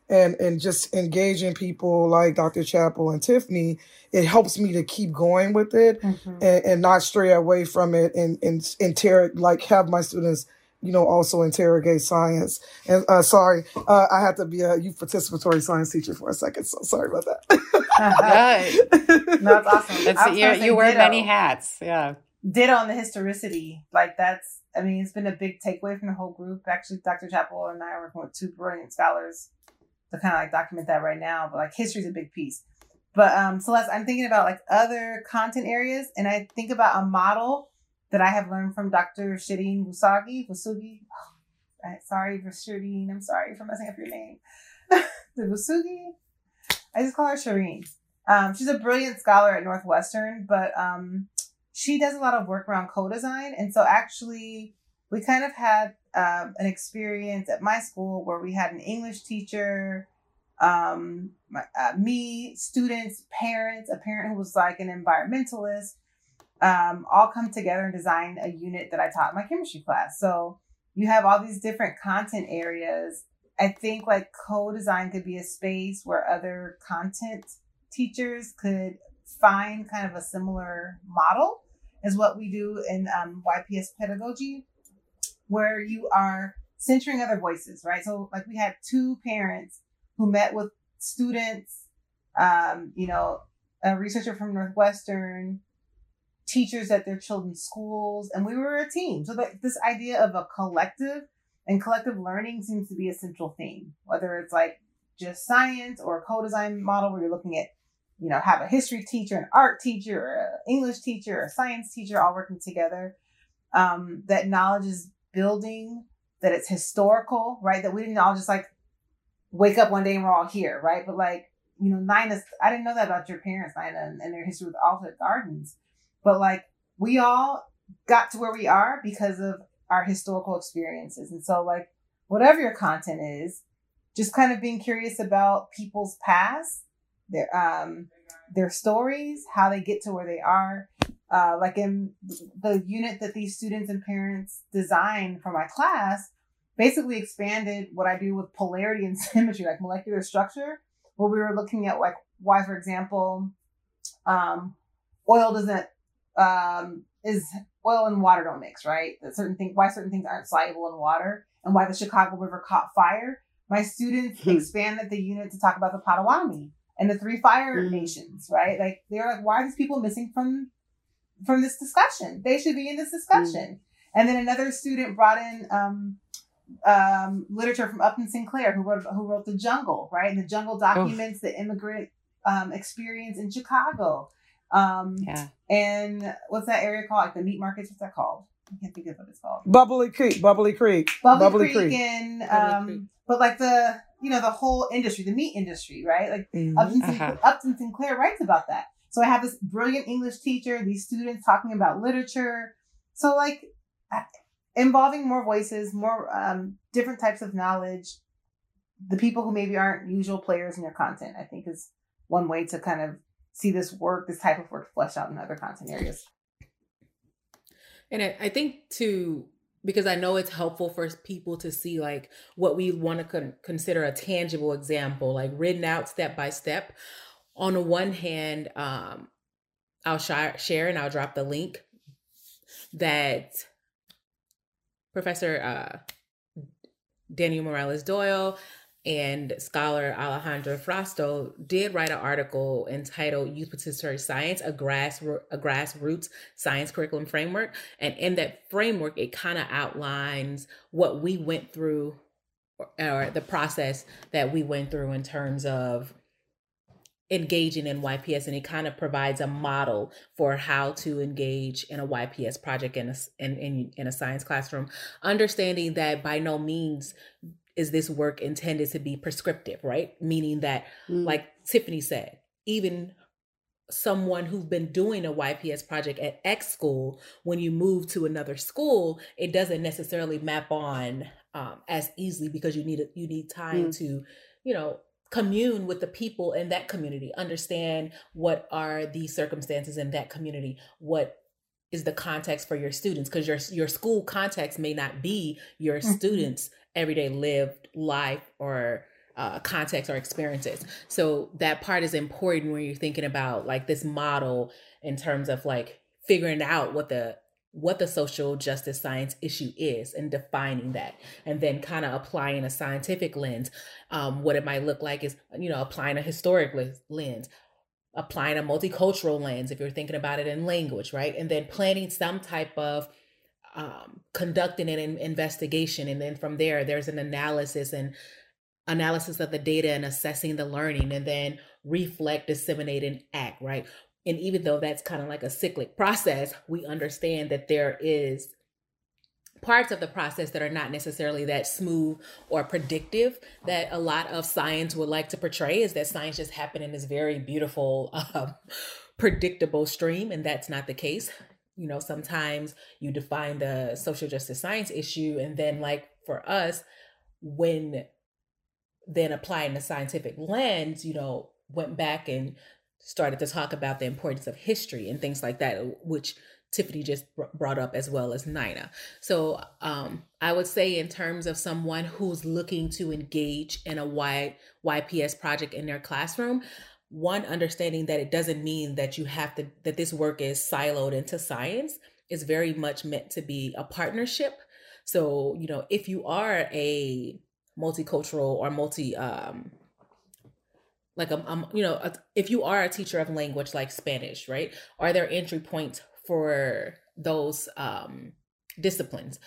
B: and and just engaging people like Dr. Chappell and Tiffany, it helps me to keep going with it mm-hmm. and, and not stray away from it and and inter like have my students you know also interrogate science and uh, sorry uh, i had to be a youth participatory science teacher for a second so sorry about that
A: Good. no, that's awesome that's, you, you wear ditto. many hats yeah
D: did on the historicity like that's i mean it's been a big takeaway from the whole group actually dr chappell and i are working with two brilliant scholars to kind of like document that right now, but like history is a big piece. But um, Celeste, I'm thinking about like other content areas, and I think about a model that I have learned from Dr. Shireen Busagi. Busugi. Oh, sorry for Shireen. I'm sorry for messing up your name. the Busugi. I just call her Shireen. Um, she's a brilliant scholar at Northwestern, but um, she does a lot of work around co-design, and so actually we kind of had um, an experience at my school where we had an English teacher, um, my, uh, me, students, parents, a parent who was like an environmentalist, um, all come together and design a unit that I taught in my chemistry class. So you have all these different content areas. I think like co-design could be a space where other content teachers could find kind of a similar model as what we do in um, YPS pedagogy where you are centering other voices, right? So, like, we had two parents who met with students, um, you know, a researcher from Northwestern, teachers at their children's schools, and we were a team. So, that this idea of a collective and collective learning seems to be a central theme, whether it's like just science or a co-design model where you're looking at you know have a history teacher an art teacher or an english teacher a science teacher all working together um, that knowledge is building, that it's historical, right? That we didn't all just like wake up one day and we're all here, right? But like, you know, Nina's, I didn't know that about your parents, Nina, and, and their history with Altgeld Gardens. But like, we all got to where we are because of our historical experiences. And so, like, whatever your content is, just kind of being curious about people's past, their um, their stories, how they get to where they are, uh, like in the unit that these students and parents designed for my class, basically expanded what I do with polarity and symmetry, like molecular structure, where we were looking at like why, for example, um, oil doesn't um, is oil and water don't mix, right? That certain things why certain things aren't soluble in water, and why the Chicago River caught fire. My students hmm. expanded the unit to talk about the Potawatomi and the three fire mm. nations, right? Like they're like, why are these people missing from from this discussion? They should be in this discussion. Mm. And then another student brought in um, um, literature from Upton Sinclair, who wrote who wrote The Jungle, right? And the Jungle documents the immigrant um, experience in Chicago. Um, yeah. And what's that area called? Like the meat markets. What's that called? I can't think of what it's called.
B: Bubbly Creek. Bubbly Creek.
D: Bubbly, Bubbly Creek, Creek. And um, Creek. but like the you know the whole industry, the meat industry, right? Like mm-hmm. Upton, uh-huh. Upton Sinclair writes about that. So I have this brilliant English teacher, these students talking about literature. So like involving more voices, more um, different types of knowledge, the people who maybe aren't usual players in your content, I think is one way to kind of see this work, this type of work fleshed out in other content areas.
C: And I, I think to because I know it's helpful for people to see like what we want to con- consider a tangible example, like written out step by step. On one hand, um, I'll sh- share and I'll drop the link that Professor uh, Daniel Morales Doyle and scholar Alejandro Frausto did write an article entitled "Youth Participatory Science: A Grass a Grassroots Science Curriculum Framework," and in that framework, it kind of outlines what we went through, or the process that we went through in terms of engaging in YPS and it kind of provides a model for how to engage in a YPS project in a, in, in, in a science classroom, understanding that by no means is this work intended to be prescriptive, right? Meaning that, mm. like Tiffany said, even someone who's been doing a YPS project at X school, when you move to another school, it doesn't necessarily map on um, as easily because you need you need time mm. to, you know, commune with the people in that community, understand what are the circumstances in that community, what is the context for your students because your your school context may not be your mm-hmm. students everyday lived life or uh, context or experiences. So that part is important when you're thinking about like this model in terms of like figuring out what the what the social justice science issue is and defining that. And then kind of applying a scientific lens um, what it might look like is you know applying a historic lens applying a multicultural lens if you're thinking about it in language right? And then planning some type of um, conducting an investigation. And then from there there's an analysis and analysis of the data and assessing the learning and then reflect disseminate and act right and even though that's kind of like a cyclic process we understand that there is parts of the process that are not necessarily that smooth or predictive that a lot of science would like to portray is that science just happened in this very beautiful um, predictable stream and that's not the case. You know sometimes you define the social justice science issue and then like for us when then applying the scientific lens you know went back and started to talk about the importance of history and things like that which tiffany just brought up as well as nina. So um, i would say in terms of someone who's looking to engage in a y yps project in their classroom one understanding that it doesn't mean that you have to that this work is siloed into science. Is very much meant to be a partnership. So you know if you are a multicultural or multi um like um, um you know a, if you are a teacher of language like spanish right are there entry points for those um disciplines?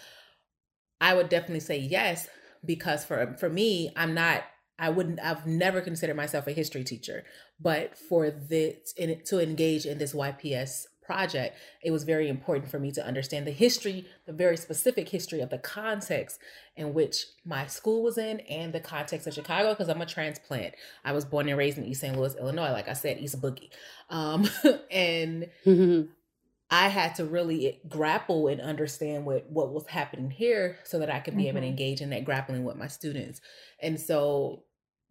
C: I would definitely say yes because for for me i'm not I wouldn't, I've never considered myself a history teacher, but for the in, to engage in this YPS project, it was very important for me to understand the history, the very specific history of the context in which my school was in and the context of Chicago, because I'm a transplant. I was born and raised in East St. Louis, Illinois, like I said, East Boogie. Um, and I had to really grapple and understand what, what was happening here so that I could be mm-hmm. able to mm-hmm. engage in that grappling with my students. And so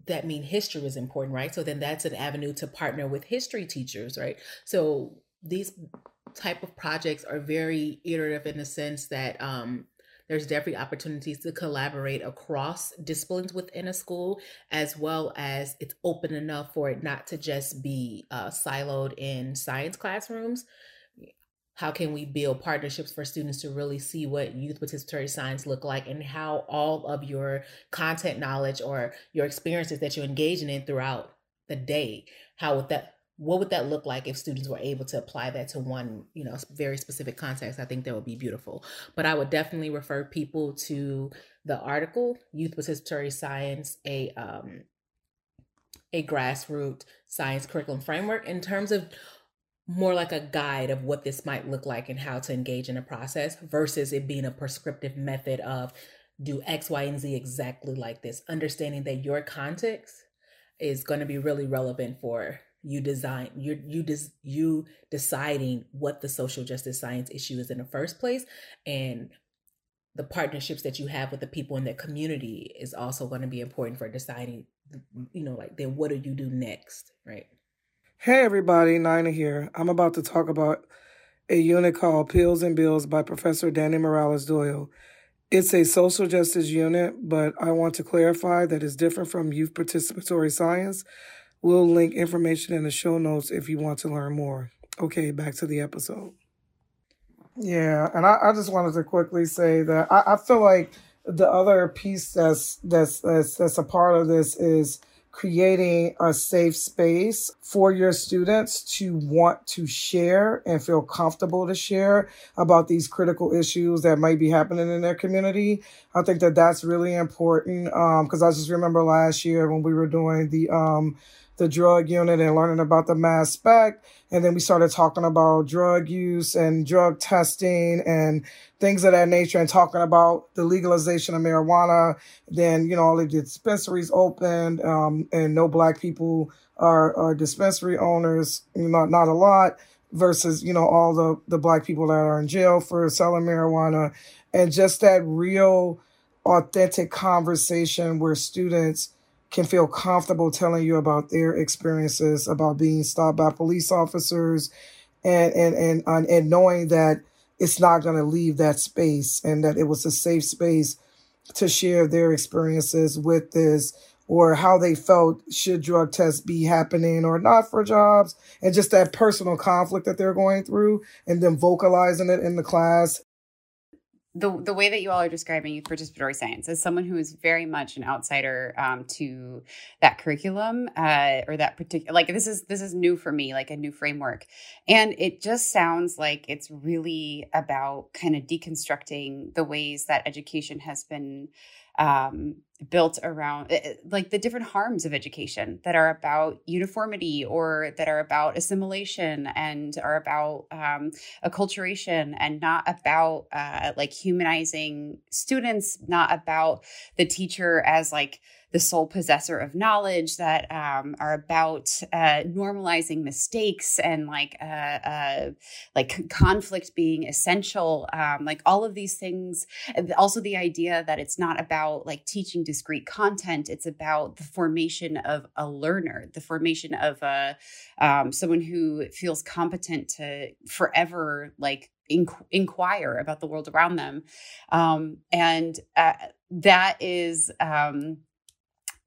C: that mean history is important, right? So then that's an avenue to partner with history teachers, right? So these type of projects are very iterative in the sense that um, there's definitely opportunities to collaborate across disciplines within a school, as well as it's open enough for it not to just be uh, siloed in science classrooms. How can we build partnerships for students to really see what youth participatory science look like and how all of your content knowledge or your experiences that you're engaging in throughout the day, how would that what would that look like if students were able to apply that to one you know very specific context? I think that would be beautiful. But i would definitely refer people to the article youth participatory science a um a grassroots science curriculum framework in terms of more like a guide of what this might look like and how to engage in a process versus it being a prescriptive method of do x y and z exactly like this. Understanding that your context is going to be really relevant for you design you you des, you deciding what the social justice science issue is in the first place and the partnerships that you have with the people in the community is also going to be important for deciding you know like then what do you do next right?
B: Hey everybody nina here. I'm about to talk about a unit called pills and bills by professor danny morales doyle. It's a social justice unit but i want to clarify that it's different from youth participatory science We'll link information in the show notes if you want to learn more. Okay, back to the episode. Yeah, and I, I just wanted to quickly say that I, I feel like the other piece that's that's that's that's a part of this is creating a safe space for your students to want to share and feel comfortable to share about these critical issues that might be happening in their community. I think that that's really important because um, I just remember last year when we were doing the um, the drug unit and learning about the mass spec. And then we started talking about drug use and drug testing and things of that nature and talking about the legalization of marijuana. Then, you know, all the dispensaries opened um, and no black people are, are dispensary owners, not, not a lot versus, you know, all the, the black people that are in jail for selling marijuana and just that real authentic conversation where students can feel comfortable telling you about their experiences about being stopped by police officers and and and and, knowing that it's not going to leave that space and that it was a safe space to share their experiences with this or how they felt should drug tests be happening or not for jobs and just that personal conflict that they're going through and then vocalizing it in the class
A: the the way that you all are describing youth participatory science as someone who is very much an outsider um, to that curriculum uh, or that particular like this is this is new for me like a new framework. And it just sounds like it's really about kind of deconstructing the ways that education has been um, built around eh, eh, like the different harms of education that are about uniformity or that are about assimilation and are about um, acculturation and not about uh, like humanizing students, not about the teacher as like the sole possessor of knowledge that um, are about uh, normalizing mistakes and like uh, uh, like conflict being essential um, like all of these things. Also the idea that it's not about like teaching discrete content it's about the formation of a learner the formation of a um, someone who feels competent to forever like inquire about the world around them. Um, and uh, that is um,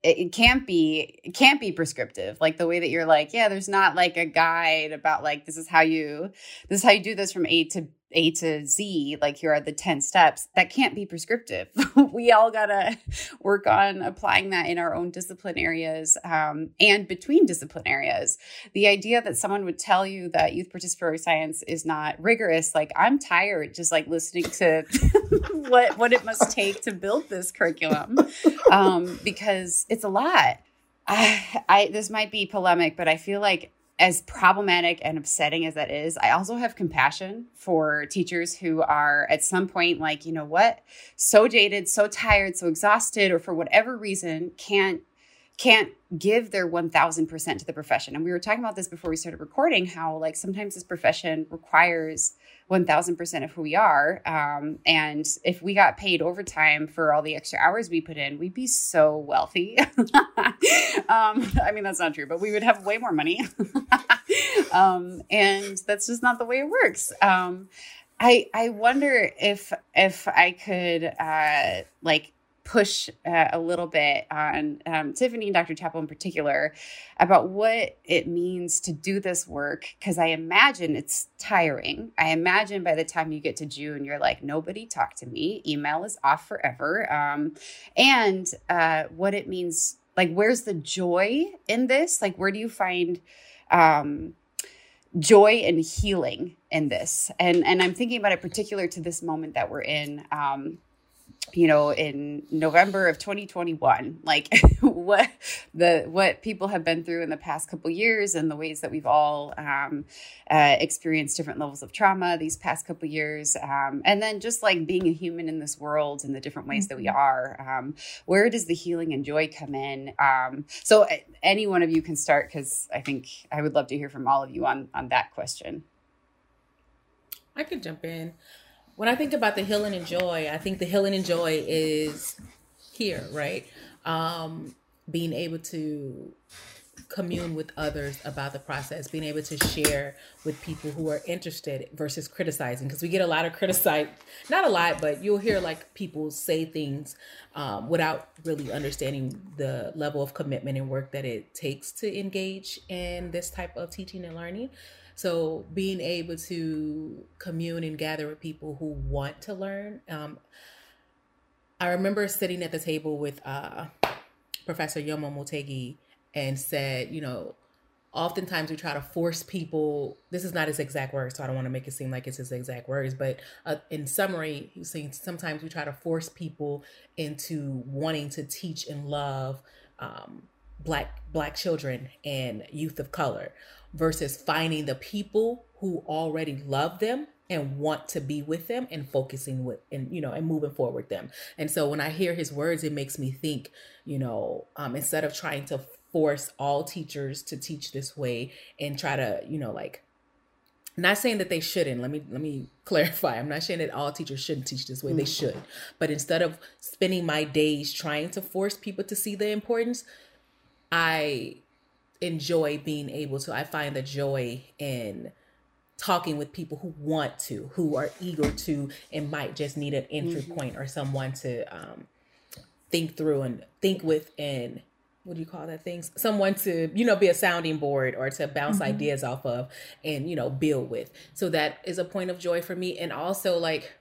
A: it can't be it can't be prescriptive like the way that you're like yeah there's not like a guide about like this is how you this is how you do this from a to a to Z, like here are the 10 steps, that can't be prescriptive. we all got to work on applying that in our own discipline areas um, and between discipline areas. The idea that someone would tell you that youth participatory science is not rigorous, like I'm tired just like listening to what, what it must take to build this curriculum um, because it's a lot. I, I this might be polemic, but I feel like as problematic and upsetting as that is, I also have compassion for teachers who are at some point like, you know what, so jaded, so tired, so exhausted, or for whatever reason can't can't give their 1000% to the profession. And we were talking about this before we started recording how like sometimes this profession requires 1000% of who we are. Um, and if we got paid overtime for all the extra hours we put in, we'd be so wealthy. um, I mean, that's not true, but we would have way more money. um, and that's just not the way it works. Um, I, I wonder if if I could uh, like push uh, a little bit on um, Tiffany and Dr. Chappell in particular about what it means to do this work because I imagine it's tiring. I imagine by the time you get to June, you're like, nobody talk to me. Email is off forever. Um, and uh, what it means like where's the joy in this like where do you find um joy and healing in this and and i'm thinking about it particular to this moment that we're in um you know in november of 2021 like what the what people have been through in the past couple years and the ways that we've all um, uh, experienced different levels of trauma these past couple years um, and then just like being a human in this world and the different ways that we mm-hmm. are um, where does the healing and joy come in? Um, so any one of you can start because i think i would love to hear from all of you on on that question.
C: I could jump in when I think about the healing and joy, I think the healing and joy is here, right? Um, being able to commune with others about the process, being able to share with people who are interested versus criticizing. Because we get a lot of criticize, not a lot, but you'll hear like people say things um, without really understanding the level of commitment and work that it takes to engage in this type of teaching and learning. So being able to commune and gather with people who want to learn. Um, I remember sitting at the table with uh, Professor Yomo Motegi and said, you know, oftentimes we try to force people this is not his exact words so i don't want to make it seem like it's his exact words but uh, in summary he's saying sometimes we try to force people into wanting to teach and love um, black black children and youth of color versus finding the people who already love them and want to be with them and focusing with and you know and moving forward with them. And so when i hear his words it makes me think you know um, instead of trying to force all teachers to teach this way and try to you know like not saying that they shouldn't let me let me clarify i'm not saying that all teachers shouldn't teach this way they should. But instead of spending my days trying to force people to see the importance i enjoy being able to i find the joy in talking with people who want to who are eager to and might just need an entry mm-hmm. point or someone to um, think through and think with and what do you call that things someone to you know be a sounding board or to bounce mm-hmm. ideas off of and you know build with so that is a point of joy for me and also like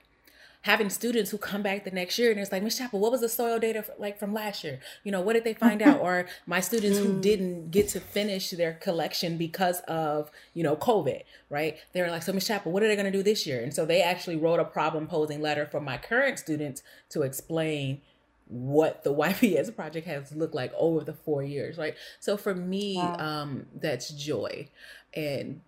C: having students who come back the next year and it's like, Miss Chappell, what was the soil data for, like from last year? You know, what did they find out? Or my students who mm. didn't get to finish their collection because of, you know, COVID, right? They're like, so Miss Chappell, what are they going to do this year? And so they actually wrote a problem posing letter for my current students to explain what the YPS project has looked like over the four years, right? So for me, wow. um, that's joy. And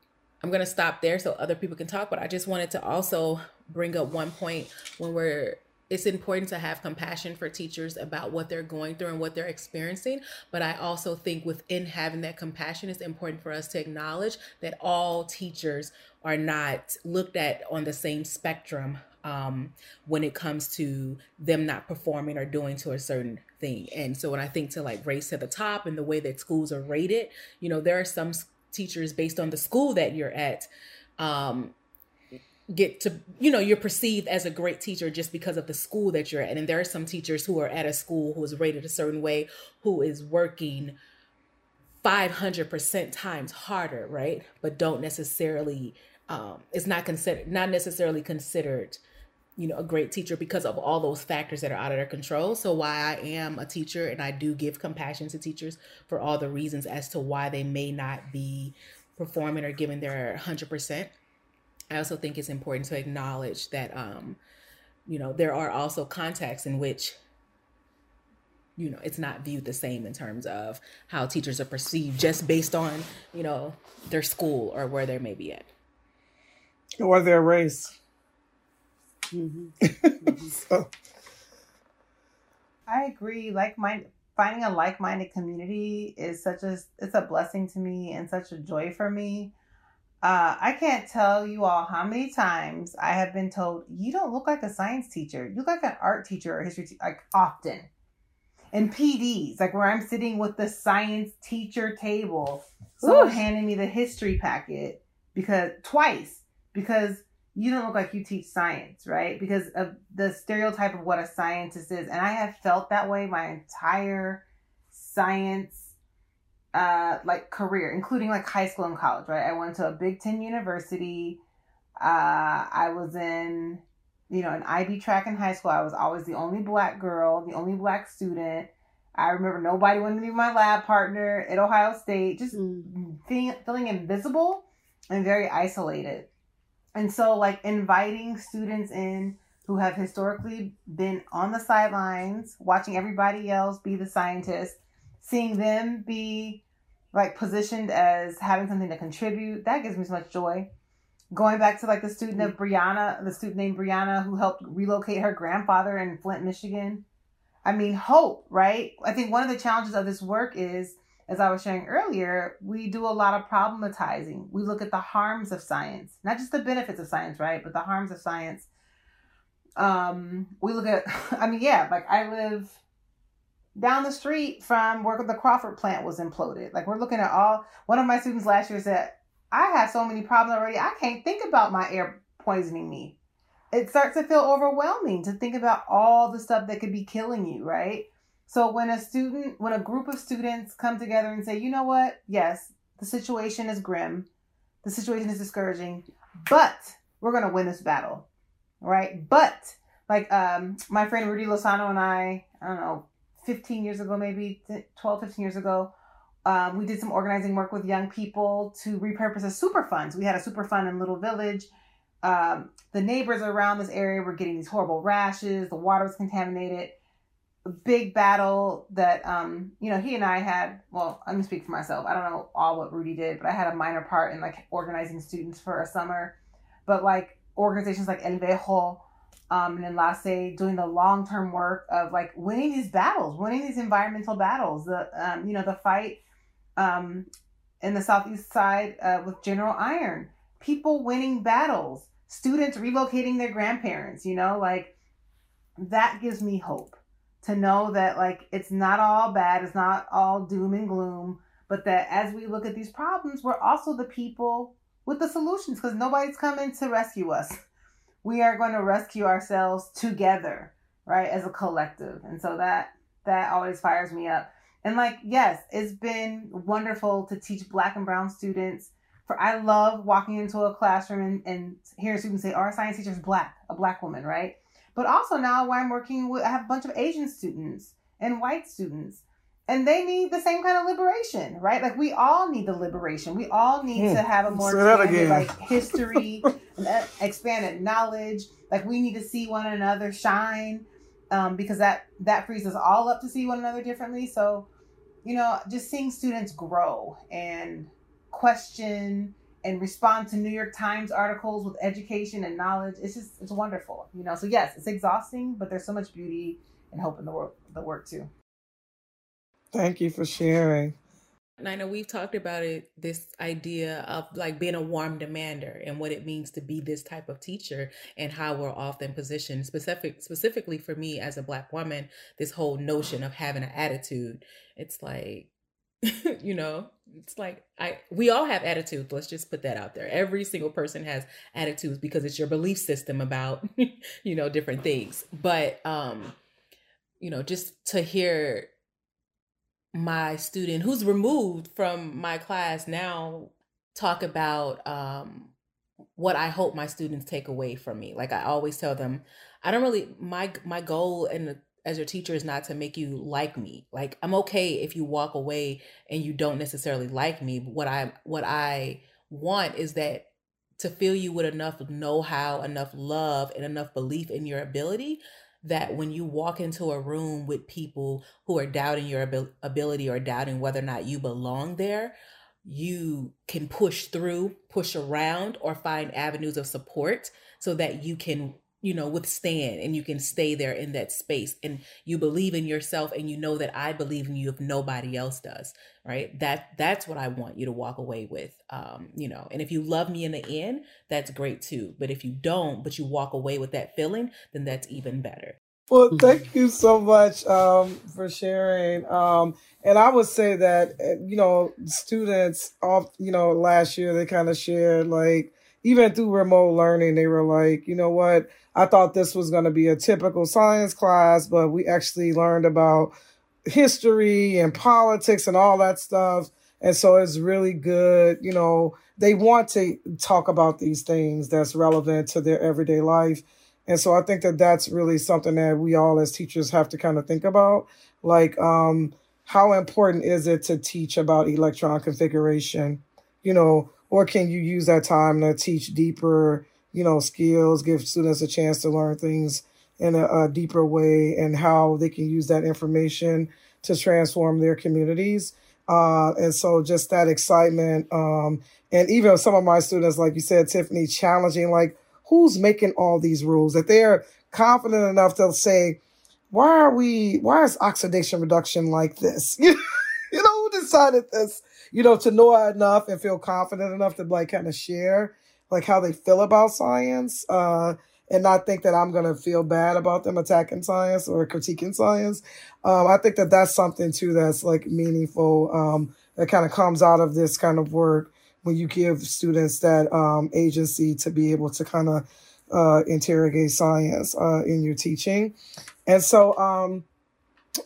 C: I'm going to stop there so other people can talk, but I just wanted to also bring up one point when we're it's important to have compassion for teachers about what they're going through and what they're experiencing. But I also think within having that compassion, it's important for us to acknowledge that all teachers are not looked at on the same spectrum um, when it comes to them not performing or doing to a certain thing. And so when I think to like race to the top and the way that schools are rated, you know, there are some teachers based on the school that you're at um, get to you know you're perceived as a great teacher just because of the school that you're at. And there are some teachers who are at a school who is rated a certain way who is working 500% times harder right? But don't necessarily um it's not considered not necessarily considered you know a great teacher because of all those factors that are out of their control. So why i am a teacher and i do give compassion to teachers for all the reasons as to why they may not be performing or giving their 100% i also think it's important to acknowledge that um you know there are also contexts in which you know it's not viewed the same in terms of how teachers are perceived just based on you know their school or where they may be at.
B: Or their race Mm-hmm.
D: so. I agree. Like mind finding a like minded community is such a it's a blessing to me and such a joy for me. Uh, I can't tell you all how many times I have been told you don't look like a science teacher. You look like an art teacher or history teacher, like often. And PDs, like where I'm sitting with the science teacher table, someone handing me the history packet because twice because you don't look like you teach science, right? Because of the stereotype of what a scientist is. And I have felt that way my entire science uh like career, including like high school and college, right? I went to a Big Ten university. Uh I was in, you know, an IB track in high school. I was always the only black girl, the only black student. I remember nobody wanted to be my lab partner at Ohio State, just mm. feeling, feeling invisible and very isolated. And so, like, inviting students in who have historically been on the sidelines, watching everybody else be the scientist, seeing them be like positioned as having something to contribute, that gives me so much joy. Going back to like the student of Brianna, the student named Brianna who helped relocate her grandfather in Flint, Michigan. I mean, hope, right? I think one of the challenges of this work is, as I was sharing earlier, we do a lot of problematizing. We look at the harms of science, not just the benefits of science, right? But the harms of science. Um, we look at, I mean, yeah, like I live down the street from where the Crawford plant was imploded. Like we're looking at all. One of my students last year said, "I have so many problems already. I can't think about my air poisoning me." It starts to feel overwhelming to think about all the stuff that could be killing you, right? So when a student, when a group of students come together and say, "You know what? Yes, the situation is grim. The situation is discouraging, but we're going to win this battle." Right? But like um my friend Rudy Lozano and I, I don't know, 15 years ago, maybe 12, 15 years ago, um, we did some organizing work with young people to repurpose a super funds. We had a super fund in Little Village. Um, the neighbors around this area were getting these horrible rashes. The water was contaminated. Big battle that, um, you know, he and I had. Well, I'm gonna speak for myself. I don't know all what Rudy did, but I had a minor part in like organizing students for a summer. But like organizations like LVEJO, um, and Enlace doing the long term work of like winning these battles, winning these environmental battles. The um, you know the fight um, in the southeast side uh, with General Iron, people winning battles, students relocating their grandparents. You know, like that gives me hope to know that like it's not all bad, it's not all doom and gloom, but that as we look at these problems, we're also the people with the solutions because nobody's coming to rescue us we are going to rescue ourselves together, right? As a collective. And so that that always fires me up. And like, yes, it's been wonderful to teach black and brown students. For I love walking into a classroom and, and hearing students say, Our science teacher is black, a black woman, right? But also now where I'm working with I have a bunch of Asian students and white students and they need the same kind of liberation, right? Like we all need the liberation. We all need to hmm. have a more expanded, like history, expanded knowledge. Like we need to see one another shine, um, because that that frees us all up to see one another differently. So, you know, just seeing students grow and question and respond to New York Times articles with education and knowledge. It's just it's wonderful, you know. So yes, it's exhausting, but there's so much beauty and hope in the work the work too.
B: Thank you for sharing.
C: Nina, we've talked about it this idea of like being a warm demander and what it means to be this type of teacher and how we're often positioned specific specifically for me as a black woman this whole notion of having an attitude it's like you know it's like i we all have attitudes let's just put that out there every single person has attitudes because it's your belief system about you know different things but um you know just to hear my student who's removed from my class now talk about um, what I hope my students take away from me. Like I always tell them, I don't really my my goal and as your teacher is not to make you like me. Like I'm okay if you walk away and you don't necessarily like me. But what I what I want is that to fill you with enough know-how, enough love, and enough belief in your ability that when you walk into a room with people who are doubting your abil- ability or doubting whether or not you belong there, you can push through, push around, or find avenues of support so that you can you know withstand and you can stay there in that space. And you believe in yourself and you know that i believe in you if nobody else does right? That that's what i want you to walk away with um you know. And if you love me in the end that's great too. But if you don't but you walk away with that feeling then that's even better.
B: Well thank you so much um for sharing um and i would say that eh, you know students off you know last year they kind of shared like even through remote learning they were like you know what I thought this was going to be a typical science class, but we actually learned about history and politics and all that stuff. And so it's really good. You know, they want to talk about these things that's relevant to their everyday life. And so I think that that's really something that we all as teachers have to kind of think about. Like, um, how important is it to teach about electron configuration? You know, or can you use that time to teach deeper, you know, skills, give students a chance to learn things in a, a deeper way and how they can use that information to transform their communities? Uh, and so just that excitement. Um, and even some of my students, like you said, Tiffany, challenging, like, who's making all these rules? That they're confident enough to say, why are we, why is oxidation reduction like this? you know, who decided this? You know, to know enough and feel confident enough to like kind of share like how they feel about science. Uh, and not think that I'm going to feel bad about them attacking science or critiquing science. Um, I think that that's something too that's like meaningful um, that kind of comes out of this kind of work when you give students that um, agency to be able to kind of uh, interrogate science uh, in your teaching. And so um,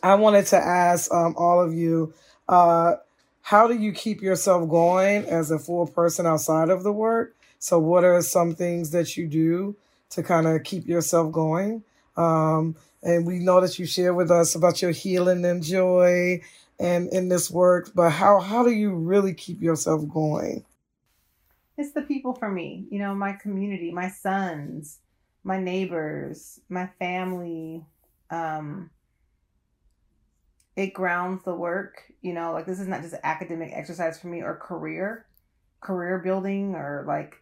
B: I wanted to ask um, all of you uh, how do you keep yourself going as a full person outside of the work? So, what are some things that you do to kind of keep yourself going? Um, and we know that you share with us about your healing and joy and in this work, but how how do you really keep yourself going?
D: It's the people for me, you know, my community, my sons, my neighbors, my family. Um, it grounds the work, you know, like this is not just academic exercise for me or career, career building or like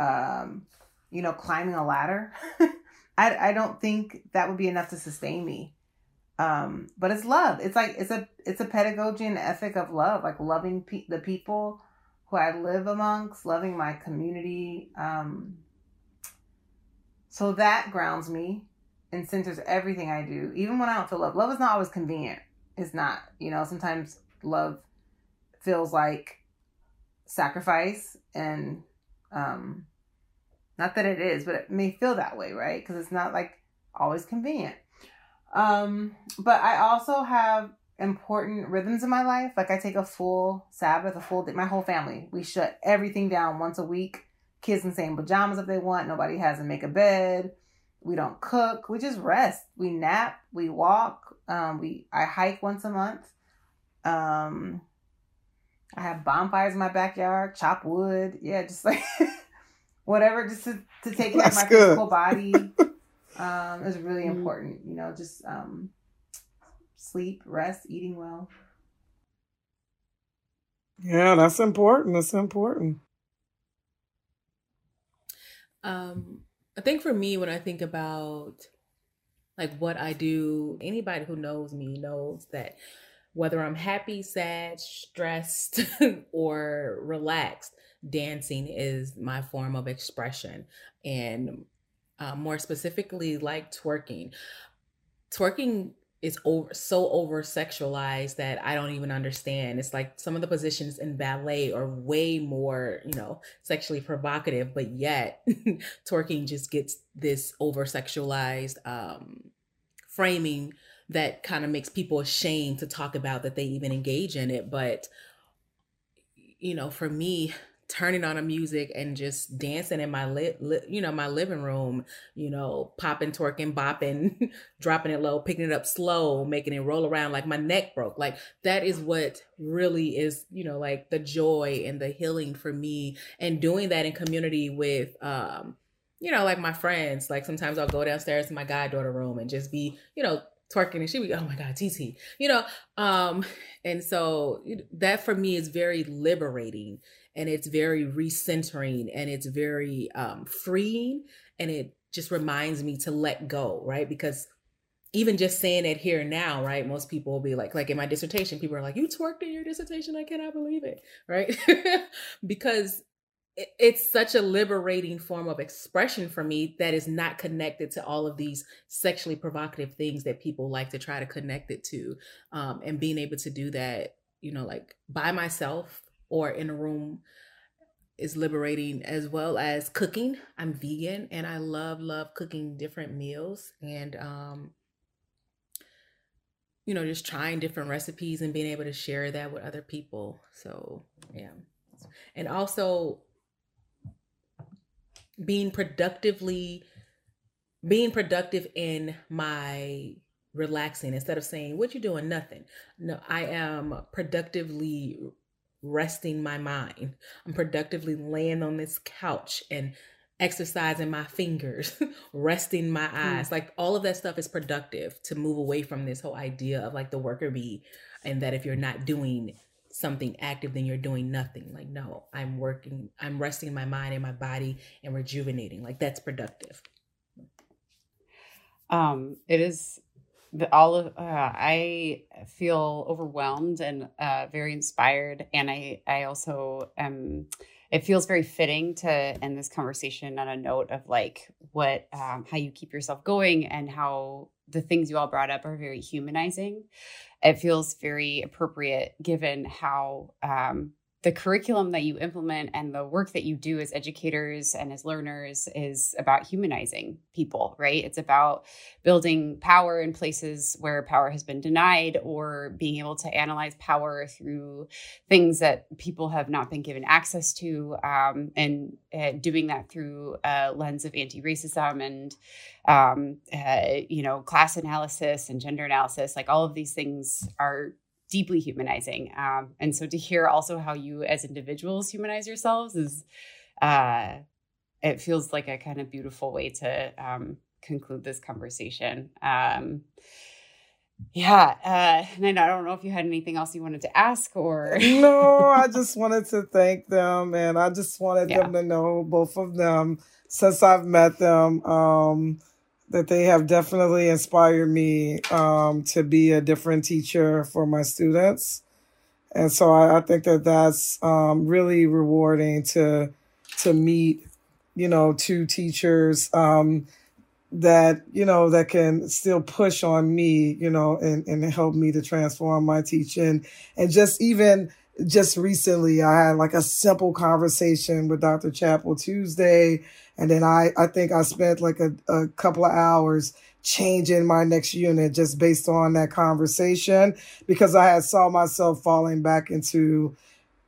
D: um, you know, climbing a ladder. I, I don't think that would be enough to sustain me. Um, but it's love. It's like it's a it's a pedagogy and ethic of love, like loving pe- the people who I live amongst, loving my community. Um, so that grounds me and centers everything I do, even when I don't feel love. Love is not always convenient. It's not. You know, sometimes love feels like sacrifice and um, not that it is, but it may feel that way, right? Because it's not like always convenient. Um, but I also have important rhythms in my life. Like I take a full Sabbath, a full day. My whole family, we shut everything down once a week. Kids in in pajamas if they want. Nobody has to make a bed. We don't cook. We just rest. We nap. We walk. Um, we I hike once a month. Um, I have bonfires in my backyard. Chop wood. Yeah, just like whatever, just to, to take care of my good. physical body um, is really mm-hmm. important. You know, just um, sleep, rest, eating well.
B: Yeah, that's important. That's important.
C: Um, I think for me, when I think about like what I do, anybody who knows me knows that whether I'm happy, sad, stressed, or relaxed, dancing is my form of expression and uh, more specifically like twerking twerking is over so over sexualized that I don't even understand. It's like some of the positions in ballet are way more, you know, sexually provocative, but yet twerking just gets this over sexualized um, framing that kind of makes people ashamed to talk about that they even engage in it. But you know, for me, turning on a music and just dancing in my li-, li- you know my living room you know popping twerking bopping dropping it low picking it up slow making it roll around like my neck broke. Like that is what really is you know like the joy and the healing for me and doing that in community with um you know like my friends. Like sometimes i'll go downstairs to my goddaughter room and just be you know twerking and she be oh my god tt you know? Um and so that for me is very liberating and it's very recentering and it's very um, freeing and it just reminds me to let go right? Because even just saying it here now right most people will be like like in my dissertation people are like you twerked in your dissertation i cannot believe it right? Because it's such a liberating form of expression for me that is not connected to all of these sexually provocative things that people like to try to connect it to um, and being able to do that you know like by myself or in a room is liberating as well as cooking. I'm vegan and I love love cooking different meals and um you know just trying different recipes and being able to share that with other people. So, yeah. And also being productively being productive in my relaxing instead of saying what you doing nothing no i am productively resting my mind. I'm productively laying on this couch and exercising my fingers resting my eyes. Mm. like all of that stuff is productive to move away from this whole idea of like the worker bee and that if you're not doing something active then you're doing nothing. Like no i'm working i'm resting my mind and my body and rejuvenating. Like that's productive.
A: Um it is the, all of uh, I feel overwhelmed and uh, very inspired, and I I also am. It feels very fitting to end this conversation on a note of like what um, how you keep yourself going and how the things you all brought up are very humanizing. It feels very appropriate given how um, the curriculum that you implement and the work that you do as educators and as learners is about humanizing people, right? It's about building power in places where power has been denied or being able to analyze power through things that people have not been given access to um, and uh, doing that through a lens of anti-racism and um, uh, you know class analysis and gender analysis like all of these things are deeply humanizing. Um, and so to hear also how you as individuals humanize yourselves is, uh, it feels like a kind of beautiful way to um, conclude this conversation. Um, yeah, uh, and I don't know if you had anything else you wanted to ask or.
B: no, I just wanted to thank them, and I just wanted yeah. them to know both of them since I've met them. Um, that they have definitely inspired me um, to be a different teacher for my students. And so I, I think that that's um, really rewarding to to meet, you know, two teachers um, that you know that can still push on me, you know, and and help me to transform my teaching. And just even just recently, I had like a simple conversation with Dr. Chappell Tuesday and then I, I think I spent like a, a couple of hours changing my next unit just based on that conversation because I had saw myself falling back into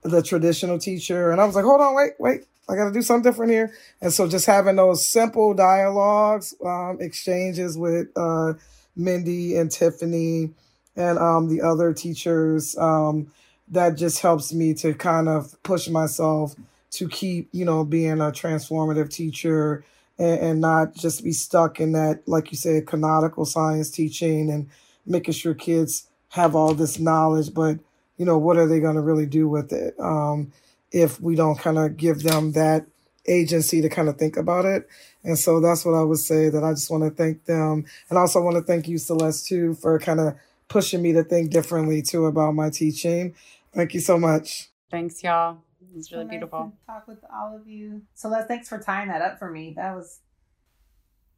B: the traditional teacher. And I was like, hold on, wait, wait, I got to do something different here. And so just having those simple dialogues, um, exchanges with uh, Mindy and Tiffany and um, the other teachers, um, that just helps me to kind of push myself to keep, you know, being a transformative teacher and, and not just be stuck in that, like you said, canonical science teaching and making sure kids have all this knowledge, but you know, what are they going to really do with it um, if we don't kind of give them that agency to kind of think about it? And so that's what I would say that I just want to thank them. And also want to thank you, Celeste, too, for kind of pushing me to think differently, too, about my teaching. Thank you so much.
A: Thanks, y'all. It was really so beautiful.
D: Nice talk with all of you. So let's thanks for tying that up for me. That was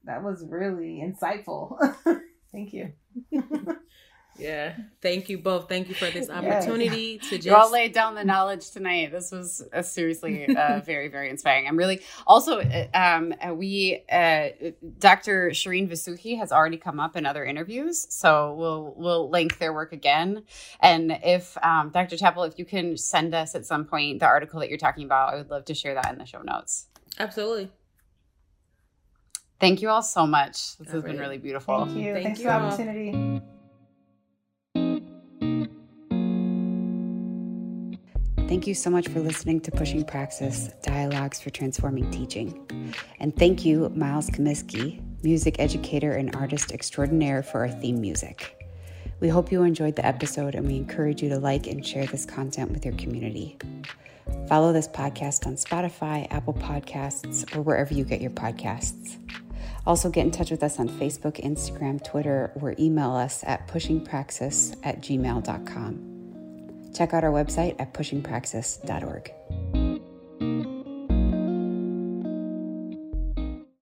D: that was really insightful. Thank you.
C: Yeah. Thank you both. Thank you for this opportunity yes. to just.
A: You all laid down the knowledge tonight. This was uh, seriously uh, very, very inspiring. I'm really also, uh, um, uh, we, uh, Dr. Shirin Vossoughi has already come up in other interviews. So we'll, we'll link their work again. And if, um, Dr. Chappell, if you can send us at some point the article that you're talking about, I would love to share that in the show notes.
C: Absolutely.
A: Thank you all so much. This all has right. been really beautiful.
D: Thank you. Thank Thanks you for the opportunity.
A: Thank you so much for listening to Pushing Praxis Dialogues for Transforming Teaching. And thank you, Miles Comiskey, music educator and artist extraordinaire, for our theme music. We hope you enjoyed the episode and we encourage you to like and share this content with your community. Follow this podcast on Spotify, Apple Podcasts, or wherever you get your podcasts. Also, get in touch with us on Facebook, Instagram, Twitter, or email us at pushingpraxis at gmail.com. Check out our website at pushingpraxis.org.